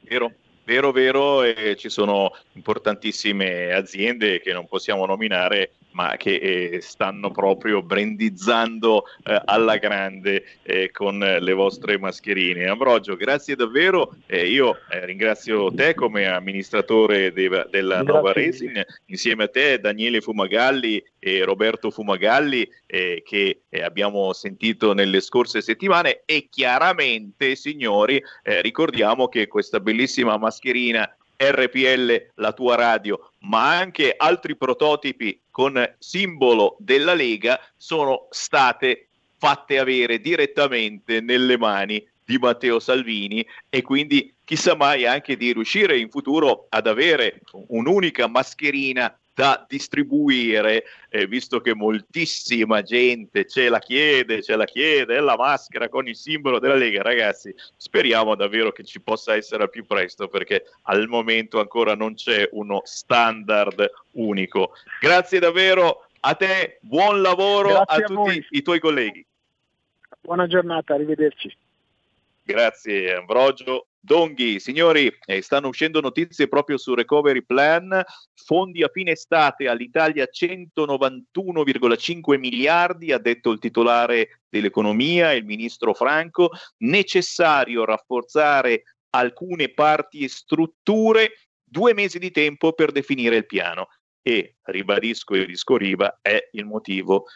Vero, vero, vero, e ci sono importantissime aziende che non possiamo nominare ma che eh, stanno proprio brandizzando eh, alla grande eh, con le vostre mascherine. Ambrogio, grazie davvero. Eh, io eh, ringrazio te come amministratore de- della grazie. Nova Resin, insieme a te Daniele Fumagalli e Roberto Fumagalli eh, che abbiamo sentito nelle scorse settimane e chiaramente, signori, ricordiamo che questa bellissima mascherina RPL, la tua radio, ma anche altri prototipi con simbolo della Lega sono state fatte avere direttamente nelle mani di Matteo Salvini e quindi chissà mai anche di riuscire in futuro ad avere un'unica mascherina da distribuire, eh, visto che moltissima gente ce la chiede, ce la chiede, è la maschera con il simbolo della Lega. Ragazzi, speriamo davvero che ci possa essere al più presto, perché al momento ancora non c'è uno standard unico. Grazie davvero a te, buon lavoro Grazie a, a tutti i tuoi colleghi. Buona giornata, arrivederci. Grazie Ambrogio. Donghi, signori, eh, stanno uscendo notizie proprio sul recovery plan, fondi a fine estate all'Italia 191,5 miliardi, ha detto il titolare dell'economia, il ministro Franco, necessario rafforzare alcune parti e strutture, due mesi di tempo per definire il piano. E, ribadisco il disco Riva, è il motivo,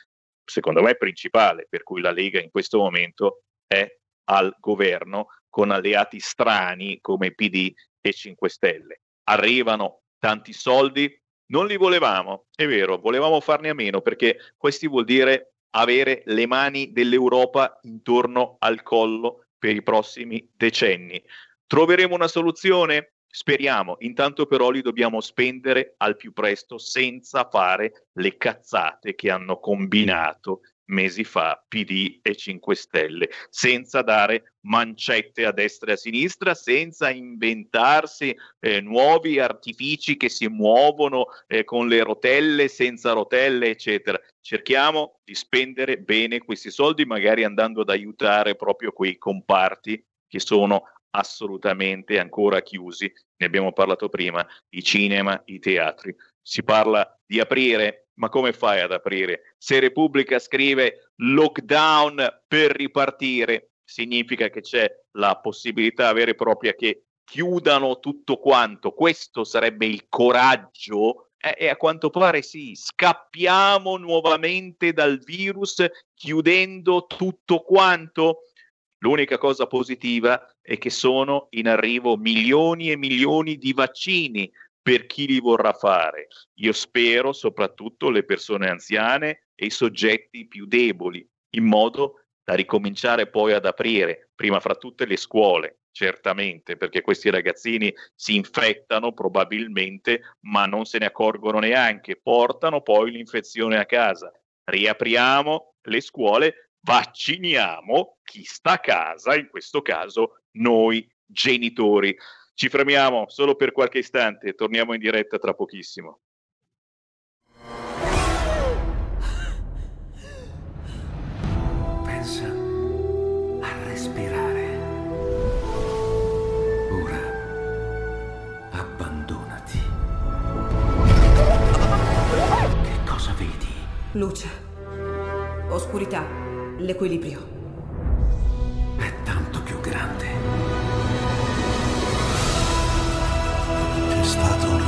secondo me, principale per cui la Lega in questo momento è al governo con alleati strani come PD e 5 Stelle. Arrivano tanti soldi, non li volevamo, è vero, volevamo farne a meno perché questi vuol dire avere le mani dell'Europa intorno al collo per i prossimi decenni. Troveremo una soluzione? Speriamo, intanto però li dobbiamo spendere al più presto senza fare le cazzate che hanno combinato mesi fa PD e 5 Stelle, senza dare mancette a destra e a sinistra, senza inventarsi eh, nuovi artifici che si muovono eh, con le rotelle, senza rotelle, eccetera. Cerchiamo di spendere bene questi soldi, magari andando ad aiutare proprio quei comparti che sono assolutamente ancora chiusi. Ne abbiamo parlato prima, i cinema, i teatri. Si parla di aprire ma come fai ad aprire? Se Repubblica scrive lockdown per ripartire, significa che c'è la possibilità vera e propria che chiudano tutto quanto. Questo sarebbe il coraggio e a quanto pare sì, scappiamo nuovamente dal virus chiudendo tutto quanto. L'unica cosa positiva è che sono in arrivo milioni e milioni di vaccini per chi li vorrà fare. Io spero soprattutto le persone anziane e i soggetti più deboli, in modo da ricominciare poi ad aprire, prima fra tutte le scuole, certamente, perché questi ragazzini si infettano probabilmente, ma non se ne accorgono neanche, portano poi l'infezione a casa. Riapriamo le scuole, vacciniamo chi sta a casa, in questo caso noi genitori. Ci fermiamo solo per qualche istante, torniamo in diretta tra pochissimo. Pensa a respirare. Ora abbandonati. Che cosa vedi? Luce, oscurità, l'equilibrio.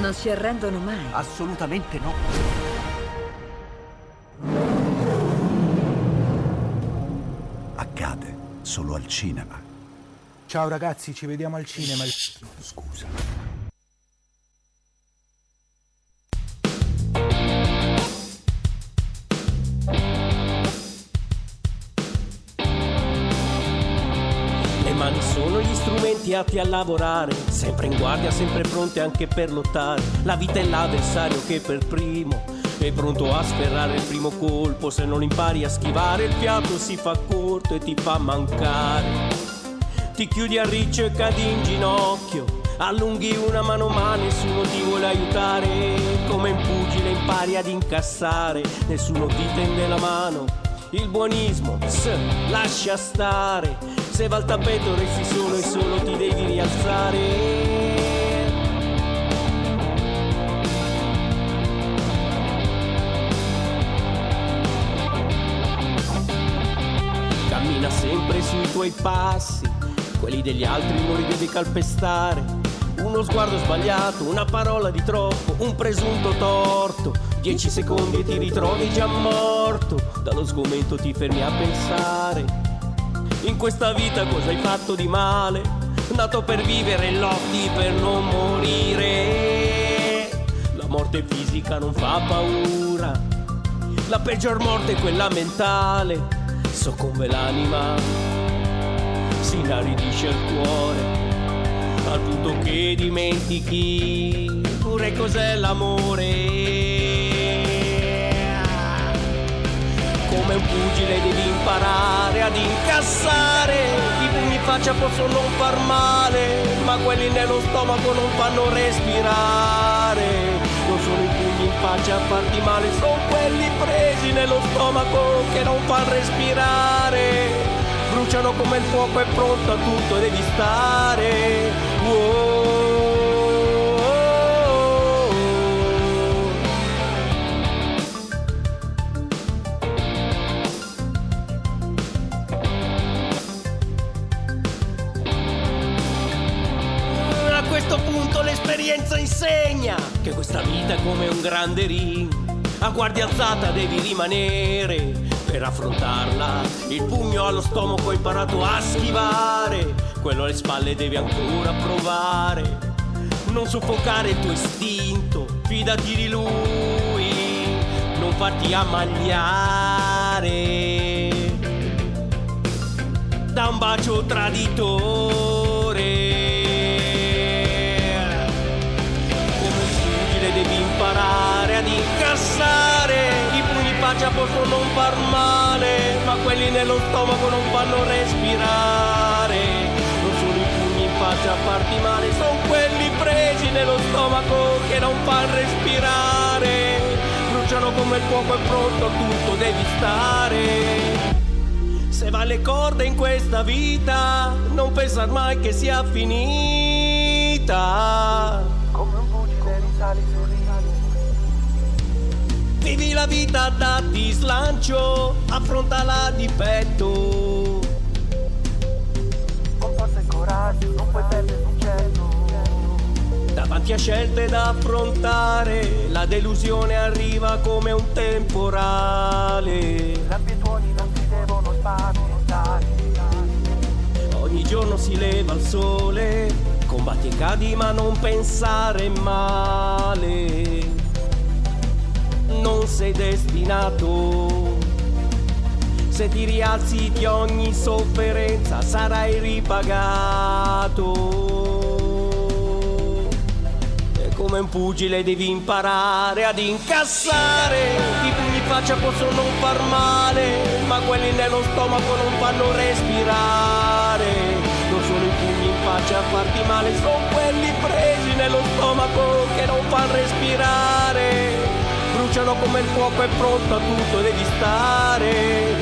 Non si arrendono mai. Assolutamente no. Accade solo al cinema. Ciao ragazzi, ci vediamo al cinema. Scusa. Atti a lavorare, sempre in guardia, sempre pronte anche per lottare. La vita è l'avversario che per primo è pronto a sferrare il primo colpo. Se non impari a schivare, il fiato si fa corto e ti fa mancare. Ti chiudi a riccio e cadi in ginocchio. Allunghi una mano ma nessuno ti vuole aiutare. Come in pugile impari ad incassare, nessuno ti tende la mano. Il buonismo, s, lascia stare. Se va al tappeto resti solo e solo ti devi rialzare. Cammina sempre sui tuoi passi, quelli degli altri non li devi calpestare. Uno sguardo sbagliato, una parola di troppo, un presunto torto. Dieci secondi e ti ritrovi già morto. Dallo sgomento ti fermi a pensare. In questa vita cosa hai fatto di male? Nato per vivere, lotti per non morire. La morte fisica non fa paura. La peggior morte è quella mentale. Soccombe l'anima, si inaridisce il cuore al punto che dimentichi pure cos'è l'amore. Come un pugile devi imparare ad incassare, i pugni in faccia possono non far male, ma quelli nello stomaco non fanno respirare. Non sono i pugni in faccia a farti male, sono quelli presi nello stomaco che non fanno respirare bruciano come il fuoco è pronto a tutto devi stare a l'esperienza insegna che questa vita è come un grande ring a guardia alzata devi rimanere per affrontarla. Il pugno allo stomaco hai imparato a schivare, quello alle spalle devi ancora provare. Non soffocare il tuo istinto, fidati di lui, non farti ammagliare da un bacio traditore. Faccia possono non far male, ma quelli nello stomaco non fanno respirare. Non sono i pugni in faccia a farti male, sono quelli presi nello stomaco che non fanno respirare. Bruciano come il fuoco è pronto, tutto devi stare. Se va le corde in questa vita, non pensar mai che sia finita. Vivi la vita, dati slancio, affrontala di petto. Con forza e coraggio, non puoi perdere successo. Davanti a scelte da affrontare, la delusione arriva come un temporale. L'abitudini non ti devono spaventare. Ogni giorno si leva il sole, combatti e cadi ma non pensare male. Sei destinato. Se ti rialzi di ogni sofferenza sarai ripagato. E come un pugile devi imparare ad incassare. I pugni in faccia possono non far male, ma quelli nello stomaco non fanno respirare. Non sono i pugni in faccia a farti male, sono quelli presi nello stomaco che non fanno respirare. Bruciano come il fuoco è pronto a tutto devi stare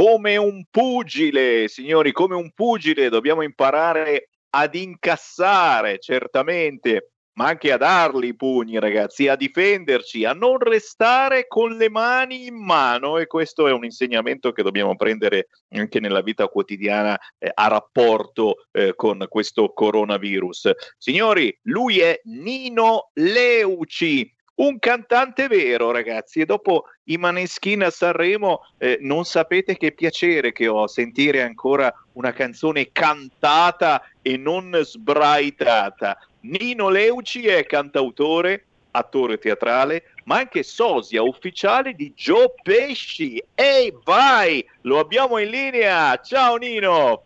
come un pugile, signori, come un pugile dobbiamo imparare ad incassare, certamente, ma anche a darli i pugni, ragazzi, a difenderci, a non restare con le mani in mano e questo è un insegnamento che dobbiamo prendere anche nella vita quotidiana eh, a rapporto eh, con questo coronavirus. Signori, lui è Nino Leuci, un cantante vero, ragazzi. E dopo i Maneskin a Sanremo, eh, non sapete che piacere che ho a sentire ancora una canzone cantata e non sbraitata. Nino Leuci è cantautore, attore teatrale, ma anche sosia ufficiale di Joe Pesci. Ehi, vai! Lo abbiamo in linea! Ciao Nino!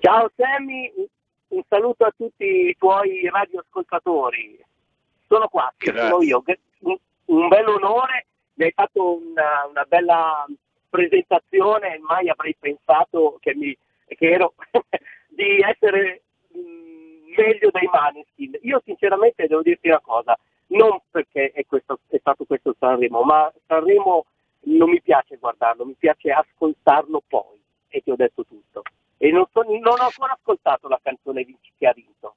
Ciao Sammy, un saluto a tutti i tuoi radioascoltatori sono qua, sono io. Un, un bel onore, mi hai fatto una, una bella presentazione, mai avrei pensato che, mi, che ero di essere mh, meglio dei Maneskin. Io sinceramente devo dirti una cosa, non perché è, questo, è stato questo Sanremo, ma Sanremo non mi piace guardarlo, mi piace ascoltarlo poi e ti ho detto tutto. E non, so, non ho ancora ascoltato la canzone che ha vinto.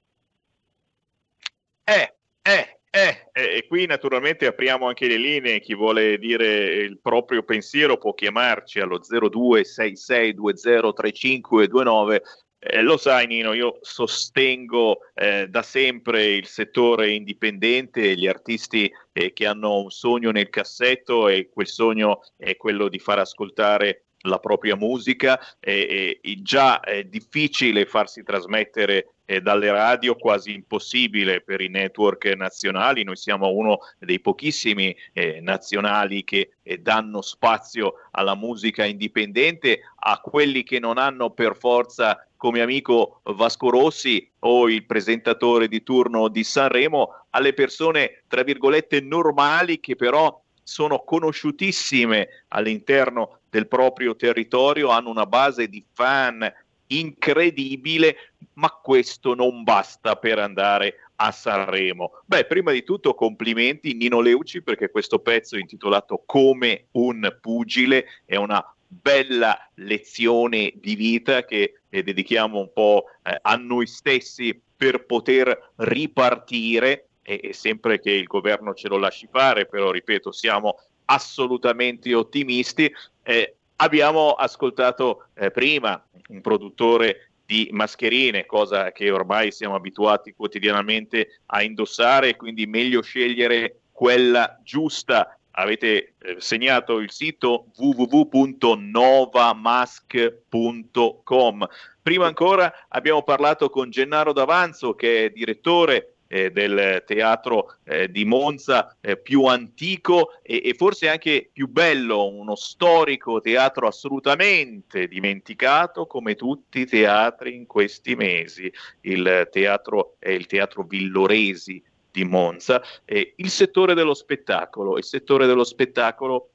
Eh, eh, eh, e qui naturalmente apriamo anche le linee, chi vuole dire il proprio pensiero può chiamarci allo 0266203529. Eh, lo sai Nino, io sostengo eh, da sempre il settore indipendente, gli artisti eh, che hanno un sogno nel cassetto e quel sogno è quello di far ascoltare la propria musica, è, è già è difficile farsi trasmettere eh, dalle radio, quasi impossibile per i network nazionali, noi siamo uno dei pochissimi eh, nazionali che eh, danno spazio alla musica indipendente, a quelli che non hanno per forza come amico Vasco Rossi o il presentatore di turno di Sanremo, alle persone tra virgolette normali che però sono conosciutissime all'interno del proprio territorio, hanno una base di fan incredibile, ma questo non basta per andare a Sanremo. Beh, prima di tutto complimenti Nino Leuci perché questo pezzo intitolato Come un pugile è una bella lezione di vita che dedichiamo un po' eh, a noi stessi per poter ripartire e, sempre che il governo ce lo lasci fare, però ripeto, siamo assolutamente ottimisti. Eh, abbiamo ascoltato eh, prima un produttore di mascherine, cosa che ormai siamo abituati quotidianamente a indossare, quindi meglio scegliere quella giusta. Avete eh, segnato il sito www.novamask.com. Prima ancora abbiamo parlato con Gennaro D'Avanzo, che è direttore eh, del teatro eh, di Monza eh, più antico e, e, forse anche più bello, uno storico teatro assolutamente dimenticato come tutti i teatri in questi mesi. Il teatro il teatro Villoresi di Monza. il settore dello spettacolo, il settore dello spettacolo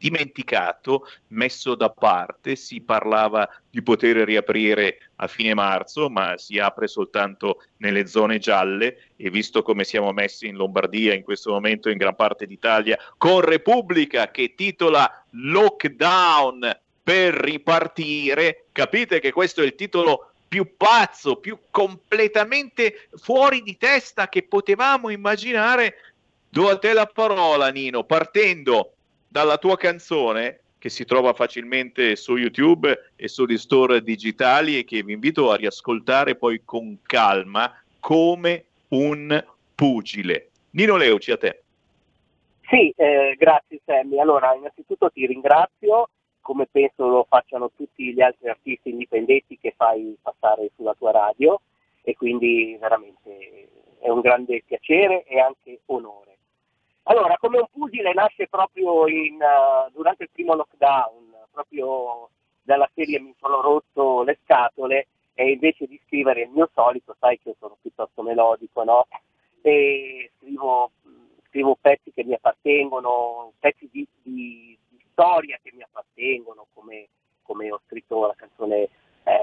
dimenticato, messo da parte, si parlava di poter riaprire a fine marzo, ma si apre soltanto nelle zone gialle e visto come siamo messi in Lombardia in questo momento in gran parte d'Italia con Repubblica che titola Lockdown per ripartire, capite che questo è il titolo più pazzo, più completamente fuori di testa che potevamo immaginare. Do a te la parola, Nino, partendo dalla tua canzone che si trova facilmente su YouTube e sugli store digitali e che vi invito a riascoltare poi con calma come un pugile. Nino Leuci, a te. Sì, eh, grazie Sammy. Allora, innanzitutto ti ringrazio, come penso lo facciano tutti gli altri artisti indipendenti che fai passare sulla tua radio e quindi veramente è un grande piacere e anche onore. Allora, come un pugile nasce proprio in, uh, durante il primo lockdown, proprio dalla serie Mi sono rotto le scatole e invece di scrivere il mio solito, sai che io sono piuttosto melodico, no? E scrivo, scrivo pezzi che mi appartengono, pezzi di, di, di, storia che mi appartengono, come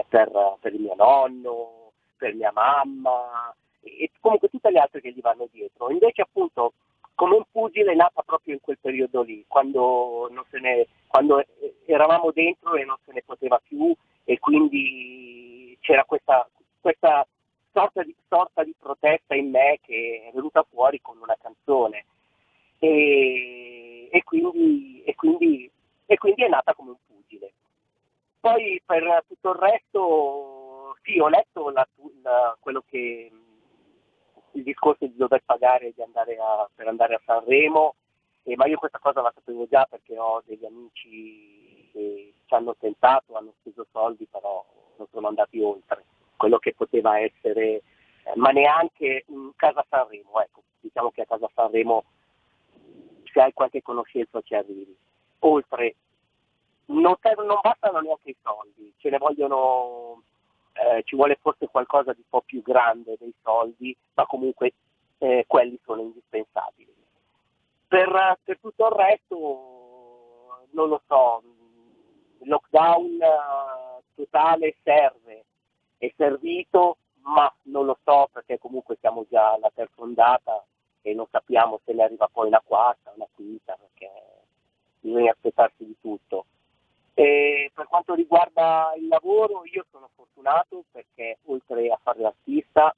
per, per il mio nonno, per mia mamma e comunque tutte le altre che gli vanno dietro. Invece appunto come un pugile nata proprio in quel periodo lì, quando, ne, quando, eravamo dentro e non se ne poteva più e quindi c'era questa, questa sorta, di, sorta, di, protesta in me che è venuta fuori con una canzone e, e, quindi, e, quindi, e quindi è nata come un pugile. Poi per tutto il resto, sì, ho letto la, la, quello che il discorso di dover pagare di andare a, per andare a Sanremo, eh, ma io questa cosa la sapevo già perché ho degli amici che ci hanno tentato, hanno speso soldi, però non sono andati oltre quello che poteva essere, eh, ma neanche in casa Sanremo, ecco, diciamo che a casa Sanremo se hai qualche conoscenza ci arrivi. Oltre, non, non bastano neanche i soldi, ce ne vogliono eh, ci vuole forse qualcosa di un po' più grande dei soldi, ma comunque eh, quelli sono indispensabili. Per, per, tutto il resto, non lo so, il lockdown uh, totale serve, è servito, ma non lo so perché comunque siamo già alla terza ondata e non sappiamo se ne arriva poi una quarta, una quinta, perché bisogna aspettarsi di tutto. E per quanto riguarda il lavoro, io sono fortunato perché oltre a fare l'artista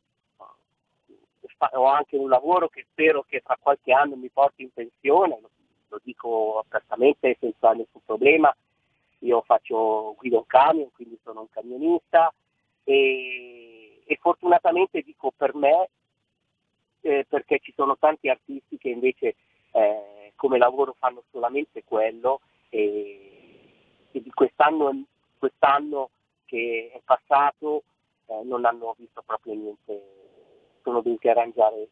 ho anche un lavoro che spero che tra qualche anno mi porti in pensione, lo, dico apertamente senza nessun problema. Io faccio, guido un camion, quindi sono un camionista e, e fortunatamente dico per me, eh, perché ci sono tanti artisti che invece eh, come lavoro fanno solamente quello e, che di quest'anno, quest'anno che è passato eh, non hanno visto proprio niente, sono dovuti arrangiare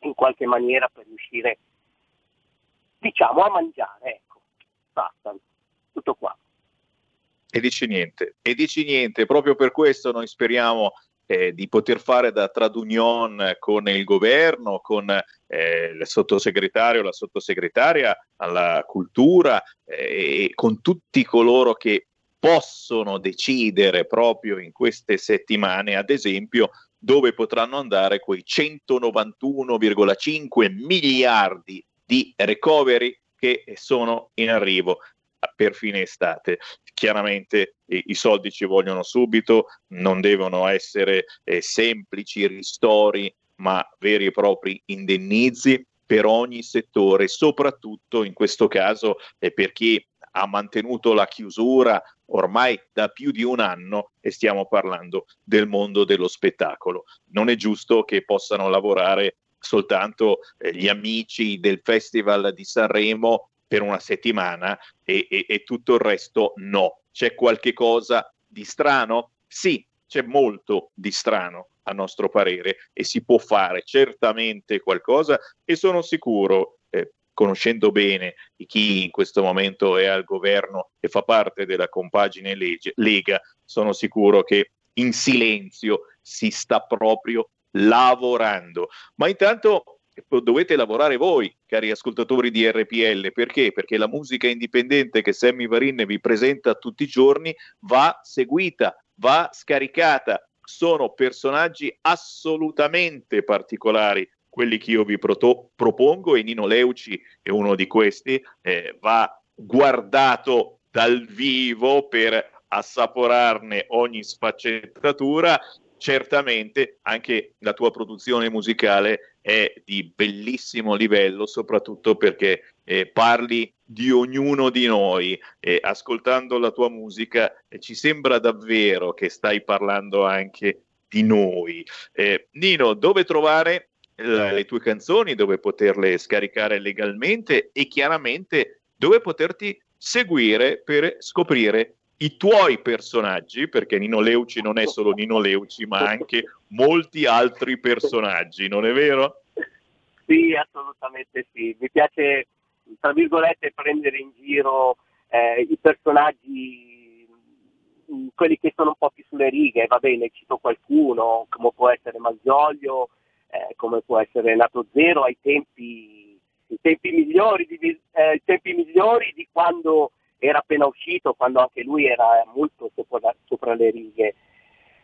in qualche maniera per riuscire diciamo a mangiare, ecco, basta, tutto qua. E dici niente, e dici niente, proprio per questo noi speriamo eh, di poter fare da tradunion con il governo, con eh, il sottosegretario, la sottosegretaria alla cultura eh, e con tutti coloro che possono decidere proprio in queste settimane, ad esempio, dove potranno andare quei 191,5 miliardi di recovery che sono in arrivo per fine estate. Chiaramente eh, i soldi ci vogliono subito, non devono essere eh, semplici ristori, ma veri e propri indennizi per ogni settore, soprattutto in questo caso eh, per chi ha mantenuto la chiusura ormai da più di un anno e stiamo parlando del mondo dello spettacolo. Non è giusto che possano lavorare soltanto eh, gli amici del Festival di Sanremo per una settimana e, e, e tutto il resto no. C'è qualche cosa di strano? Sì, c'è molto di strano a nostro parere e si può fare certamente qualcosa e sono sicuro, eh, conoscendo bene chi in questo momento è al governo e fa parte della compagine legge, Lega, sono sicuro che in silenzio si sta proprio lavorando. Ma intanto dovete lavorare voi, cari ascoltatori di RPL, perché? Perché la musica indipendente che Sammy Varin vi presenta tutti i giorni va seguita, va scaricata. Sono personaggi assolutamente particolari, quelli che io vi proto- propongo e Nino Leuci è uno di questi, eh, va guardato dal vivo per assaporarne ogni sfaccettatura certamente anche la tua produzione musicale è di bellissimo livello, soprattutto perché eh, parli di ognuno di noi e ascoltando la tua musica eh, ci sembra davvero che stai parlando anche di noi. Eh, Nino, dove trovare eh, le tue canzoni, dove poterle scaricare legalmente e chiaramente dove poterti seguire per scoprire i tuoi personaggi, perché Nino Leuci non è solo Nino Leuci, ma anche molti altri personaggi, non è vero? Sì, assolutamente sì. Mi piace, tra virgolette, prendere in giro eh, i personaggi, mm, quelli che sono un po' più sulle righe, va bene, cito qualcuno, come può essere Malgioglio, eh, come può essere Nato Zero, ai tempi, tempi migliori di, eh, tempi migliori di quando era appena uscito quando anche lui era molto sopra, sopra le righe.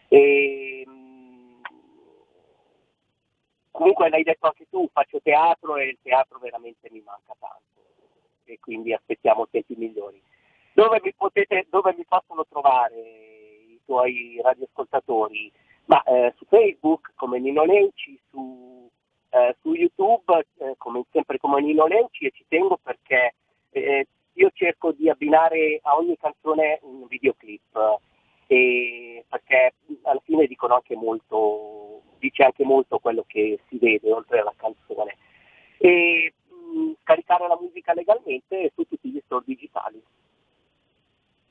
E, mh, comunque l'hai detto anche tu, faccio teatro e il teatro veramente mi manca tanto e quindi aspettiamo tempi migliori. Dove mi, potete, dove mi possono trovare i tuoi radioascoltatori? Ma eh, su Facebook come Nino Lenci, su, eh, su YouTube eh, come, sempre come Nino Lenci e ci tengo perché eh, io cerco di abbinare a ogni canzone un videoclip e perché alla fine dicono anche molto, dice anche molto quello che si vede oltre alla canzone. E mh, scaricare la musica legalmente su tutti gli store digitali.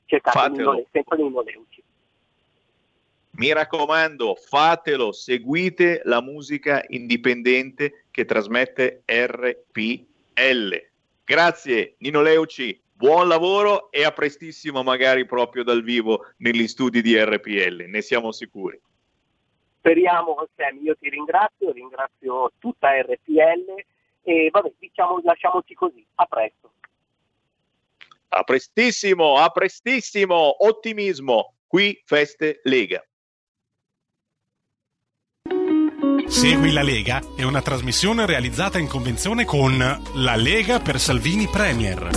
Cercate Nino, sempre Nino Leuci. Mi raccomando, fatelo, seguite la musica indipendente che trasmette RPL. Grazie Nino Leuci, buon lavoro e a prestissimo magari proprio dal vivo negli studi di RPL, ne siamo sicuri. Speriamo, Sam, io ti ringrazio, ringrazio tutta RPL e vabbè, diciamo, lasciamoci così, a presto. A prestissimo, a prestissimo, ottimismo, qui Feste Lega. Segui la Lega è una trasmissione realizzata in convenzione con La Lega per Salvini Premier.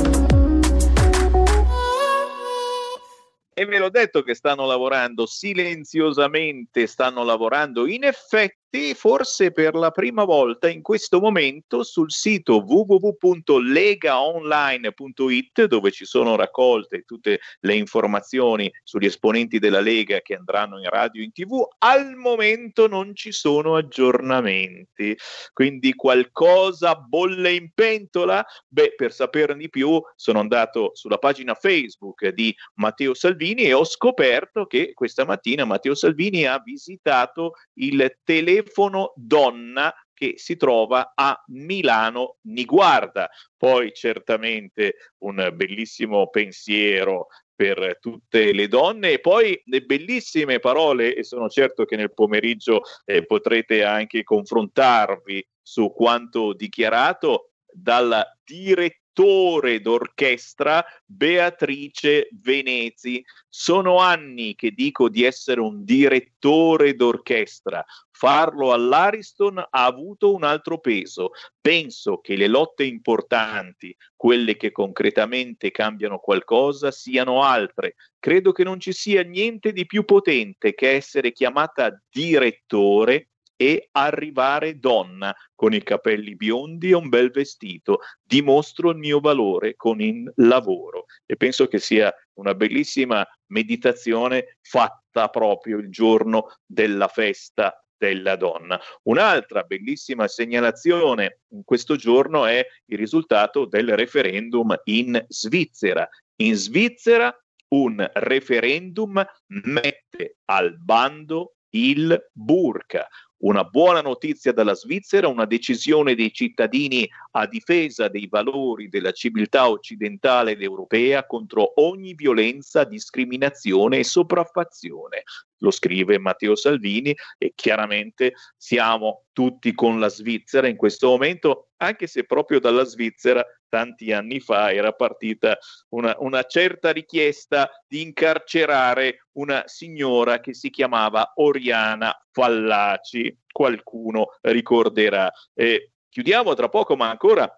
E ve l'ho detto che stanno lavorando silenziosamente, stanno lavorando in effetti forse per la prima volta in questo momento sul sito www.legaonline.it dove ci sono raccolte tutte le informazioni sugli esponenti della Lega che andranno in radio e in tv, al momento non ci sono aggiornamenti, quindi qualcosa bolle in pentola? Beh, per saperne di più sono andato sulla pagina Facebook di Matteo Salvini e ho scoperto che questa mattina Matteo Salvini ha visitato il telefono telefono donna che si trova a Milano Niguarda. Poi certamente un bellissimo pensiero per tutte le donne e poi le bellissime parole e sono certo che nel pomeriggio eh, potrete anche confrontarvi su quanto dichiarato dalla direttiva direttore d'orchestra Beatrice Venezi. Sono anni che dico di essere un direttore d'orchestra. Farlo all'Ariston ha avuto un altro peso. Penso che le lotte importanti, quelle che concretamente cambiano qualcosa, siano altre. Credo che non ci sia niente di più potente che essere chiamata direttore e arrivare donna con i capelli biondi e un bel vestito. Dimostro il mio valore con il lavoro e penso che sia una bellissima meditazione fatta proprio il giorno della festa della donna. Un'altra bellissima segnalazione in questo giorno è il risultato del referendum in Svizzera. In Svizzera un referendum mette al bando il burka, una buona notizia dalla Svizzera, una decisione dei cittadini a difesa dei valori della civiltà occidentale ed europea contro ogni violenza, discriminazione e sopraffazione. Lo scrive Matteo Salvini e chiaramente siamo tutti con la Svizzera in questo momento, anche se proprio dalla Svizzera tanti anni fa era partita una, una, certa richiesta di incarcerare una signora che si chiamava Oriana Fallaci, qualcuno ricorderà. Eh, chiudiamo tra poco, ma ancora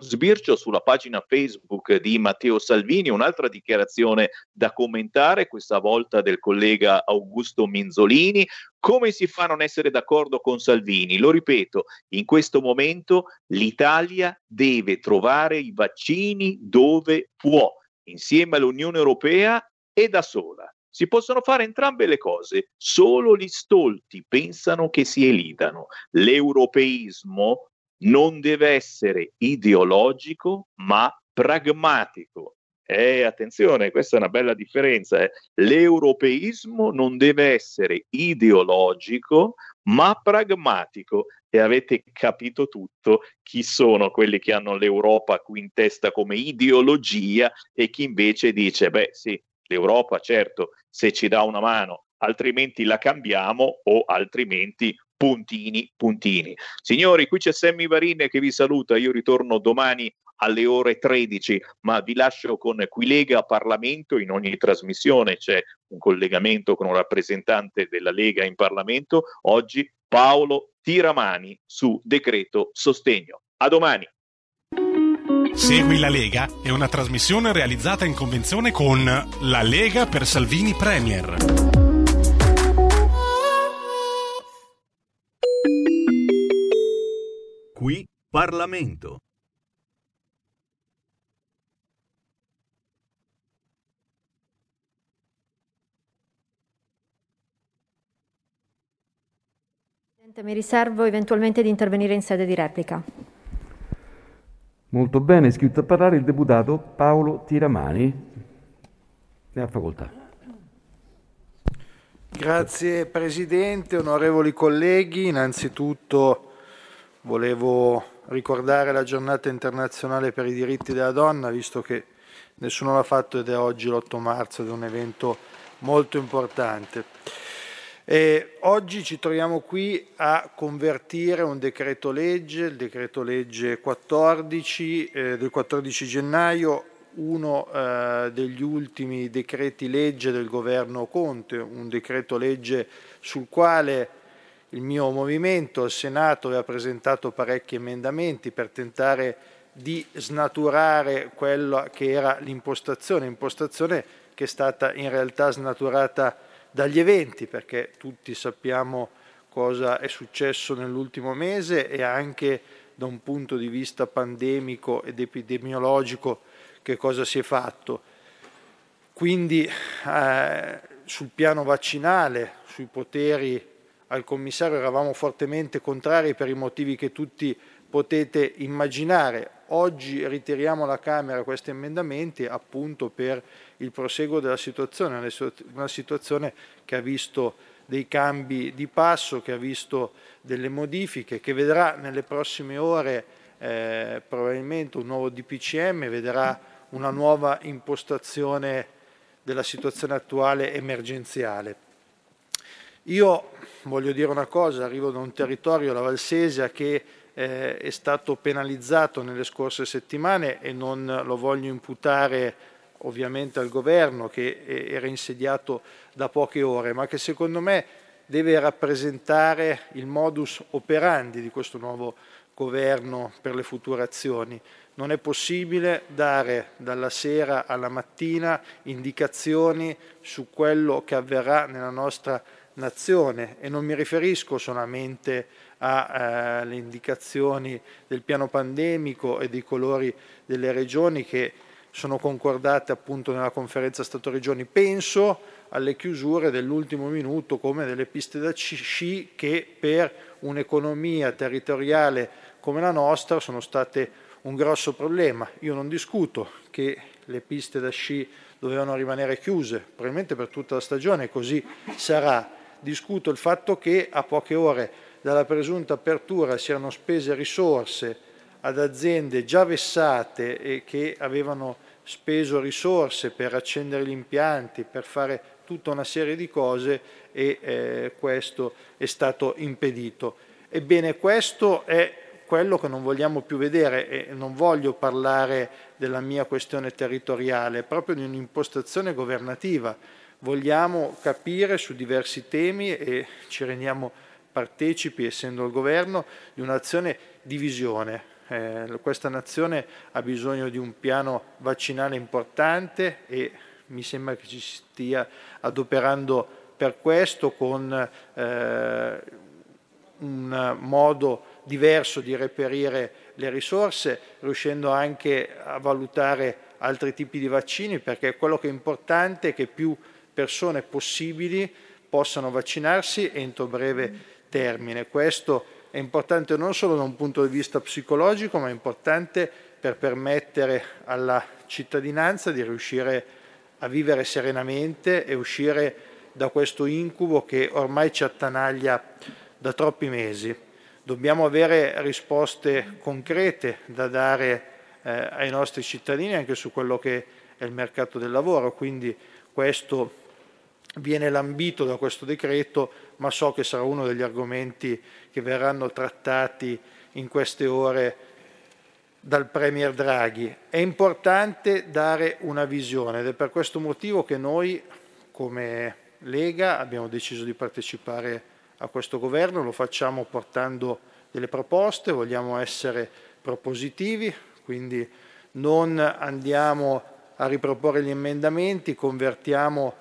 Sbircio sulla pagina Facebook di Matteo Salvini, un'altra dichiarazione da commentare, questa volta del collega Augusto Minzolini. Come si fa a non essere d'accordo con Salvini? Lo ripeto, in questo momento l'Italia deve trovare i vaccini dove può, insieme all'Unione Europea e da sola. Si possono fare entrambe le cose, solo gli stolti pensano che si elidano. L'europeismo non deve essere ideologico ma pragmatico. Eh, attenzione, questa è una bella differenza. Eh. L'europeismo non deve essere ideologico, ma pragmatico. E avete capito tutto chi sono quelli che hanno l'Europa qui in testa come ideologia e chi invece dice, beh sì, l'Europa certo, se ci dà una mano, altrimenti la cambiamo o altrimenti puntini, puntini. Signori, qui c'è Sammy Varin che vi saluta, io ritorno domani alle ore 13, ma vi lascio con Qui Lega Parlamento, in ogni trasmissione c'è un collegamento con un rappresentante della Lega in Parlamento, oggi Paolo Tiramani su decreto sostegno. A domani. Segui la Lega è una trasmissione realizzata in convenzione con La Lega per Salvini Premier. Qui Parlamento. Mi riservo eventualmente di intervenire in sede di replica. Molto bene, è iscritto a parlare il deputato Paolo Tiramani. Ne ha facoltà. Grazie Presidente, onorevoli colleghi. Innanzitutto volevo ricordare la giornata internazionale per i diritti della donna, visto che nessuno l'ha fatto ed è oggi l'8 marzo ed è un evento molto importante. E oggi ci troviamo qui a convertire un decreto legge, il decreto legge 14 eh, del 14 gennaio, uno eh, degli ultimi decreti legge del governo Conte, un decreto legge sul quale il mio movimento, il Senato, aveva presentato parecchi emendamenti per tentare di snaturare quella che era l'impostazione, impostazione che è stata in realtà snaturata dagli eventi, perché tutti sappiamo cosa è successo nell'ultimo mese e anche da un punto di vista pandemico ed epidemiologico che cosa si è fatto. Quindi eh, sul piano vaccinale, sui poteri al commissario eravamo fortemente contrari per i motivi che tutti potete immaginare. Oggi ritiriamo alla Camera questi emendamenti appunto per il proseguo della situazione, una situazione che ha visto dei cambi di passo, che ha visto delle modifiche, che vedrà nelle prossime ore eh, probabilmente un nuovo DPCM, vedrà una nuova impostazione della situazione attuale emergenziale. Io voglio dire una cosa, arrivo da un territorio, la Valsesia, che eh, è stato penalizzato nelle scorse settimane e non lo voglio imputare ovviamente al governo che era insediato da poche ore, ma che secondo me deve rappresentare il modus operandi di questo nuovo governo per le future azioni. Non è possibile dare dalla sera alla mattina indicazioni su quello che avverrà nella nostra nazione e non mi riferisco solamente alle eh, indicazioni del piano pandemico e dei colori delle regioni che sono concordate appunto nella conferenza Stato-Regioni. Penso alle chiusure dell'ultimo minuto come delle piste da sci che per un'economia territoriale come la nostra sono state un grosso problema. Io non discuto che le piste da sci dovevano rimanere chiuse, probabilmente per tutta la stagione, così sarà. Discuto il fatto che a poche ore dalla presunta apertura si erano spese risorse ad aziende già vessate e che avevano speso risorse per accendere gli impianti, per fare tutta una serie di cose e eh, questo è stato impedito. Ebbene, questo è quello che non vogliamo più vedere e non voglio parlare della mia questione territoriale, proprio di un'impostazione governativa. Vogliamo capire su diversi temi e ci rendiamo partecipi, essendo il governo, di un'azione di visione. Eh, questa nazione ha bisogno di un piano vaccinale importante e mi sembra che ci stia adoperando per questo con eh, un modo diverso di reperire le risorse, riuscendo anche a valutare altri tipi di vaccini, perché quello che è importante è che più persone possibili possano vaccinarsi entro breve termine. Questo è importante non solo da un punto di vista psicologico, ma è importante per permettere alla cittadinanza di riuscire a vivere serenamente e uscire da questo incubo che ormai ci attanaglia da troppi mesi. Dobbiamo avere risposte concrete da dare eh, ai nostri cittadini anche su quello che è il mercato del lavoro, quindi questo viene lambito da questo decreto, ma so che sarà uno degli argomenti che verranno trattati in queste ore dal Premier Draghi. È importante dare una visione ed è per questo motivo che noi come Lega abbiamo deciso di partecipare a questo governo, lo facciamo portando delle proposte, vogliamo essere propositivi, quindi non andiamo a riproporre gli emendamenti, convertiamo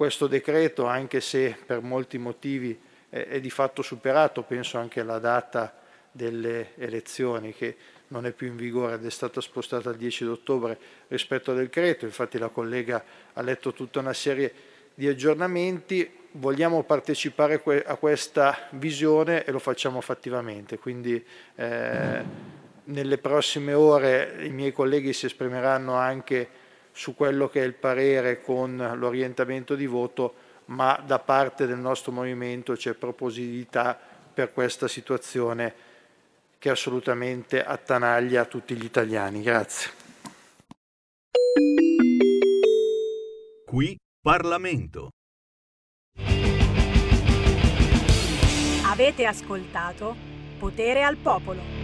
questo decreto anche se per molti motivi è, di fatto superato, penso anche alla data delle elezioni che non è più in vigore ed è stata spostata al 10 ottobre rispetto al decreto, infatti la collega ha letto tutta una serie di aggiornamenti, vogliamo partecipare a questa visione e lo facciamo fattivamente, quindi eh, nelle prossime ore i miei colleghi si esprimeranno anche su quello che è il parere con l'orientamento di voto, ma da parte del nostro movimento c'è propositività per questa situazione che assolutamente attanaglia tutti gli italiani. Grazie. Qui Parlamento. Avete ascoltato Potere al Popolo.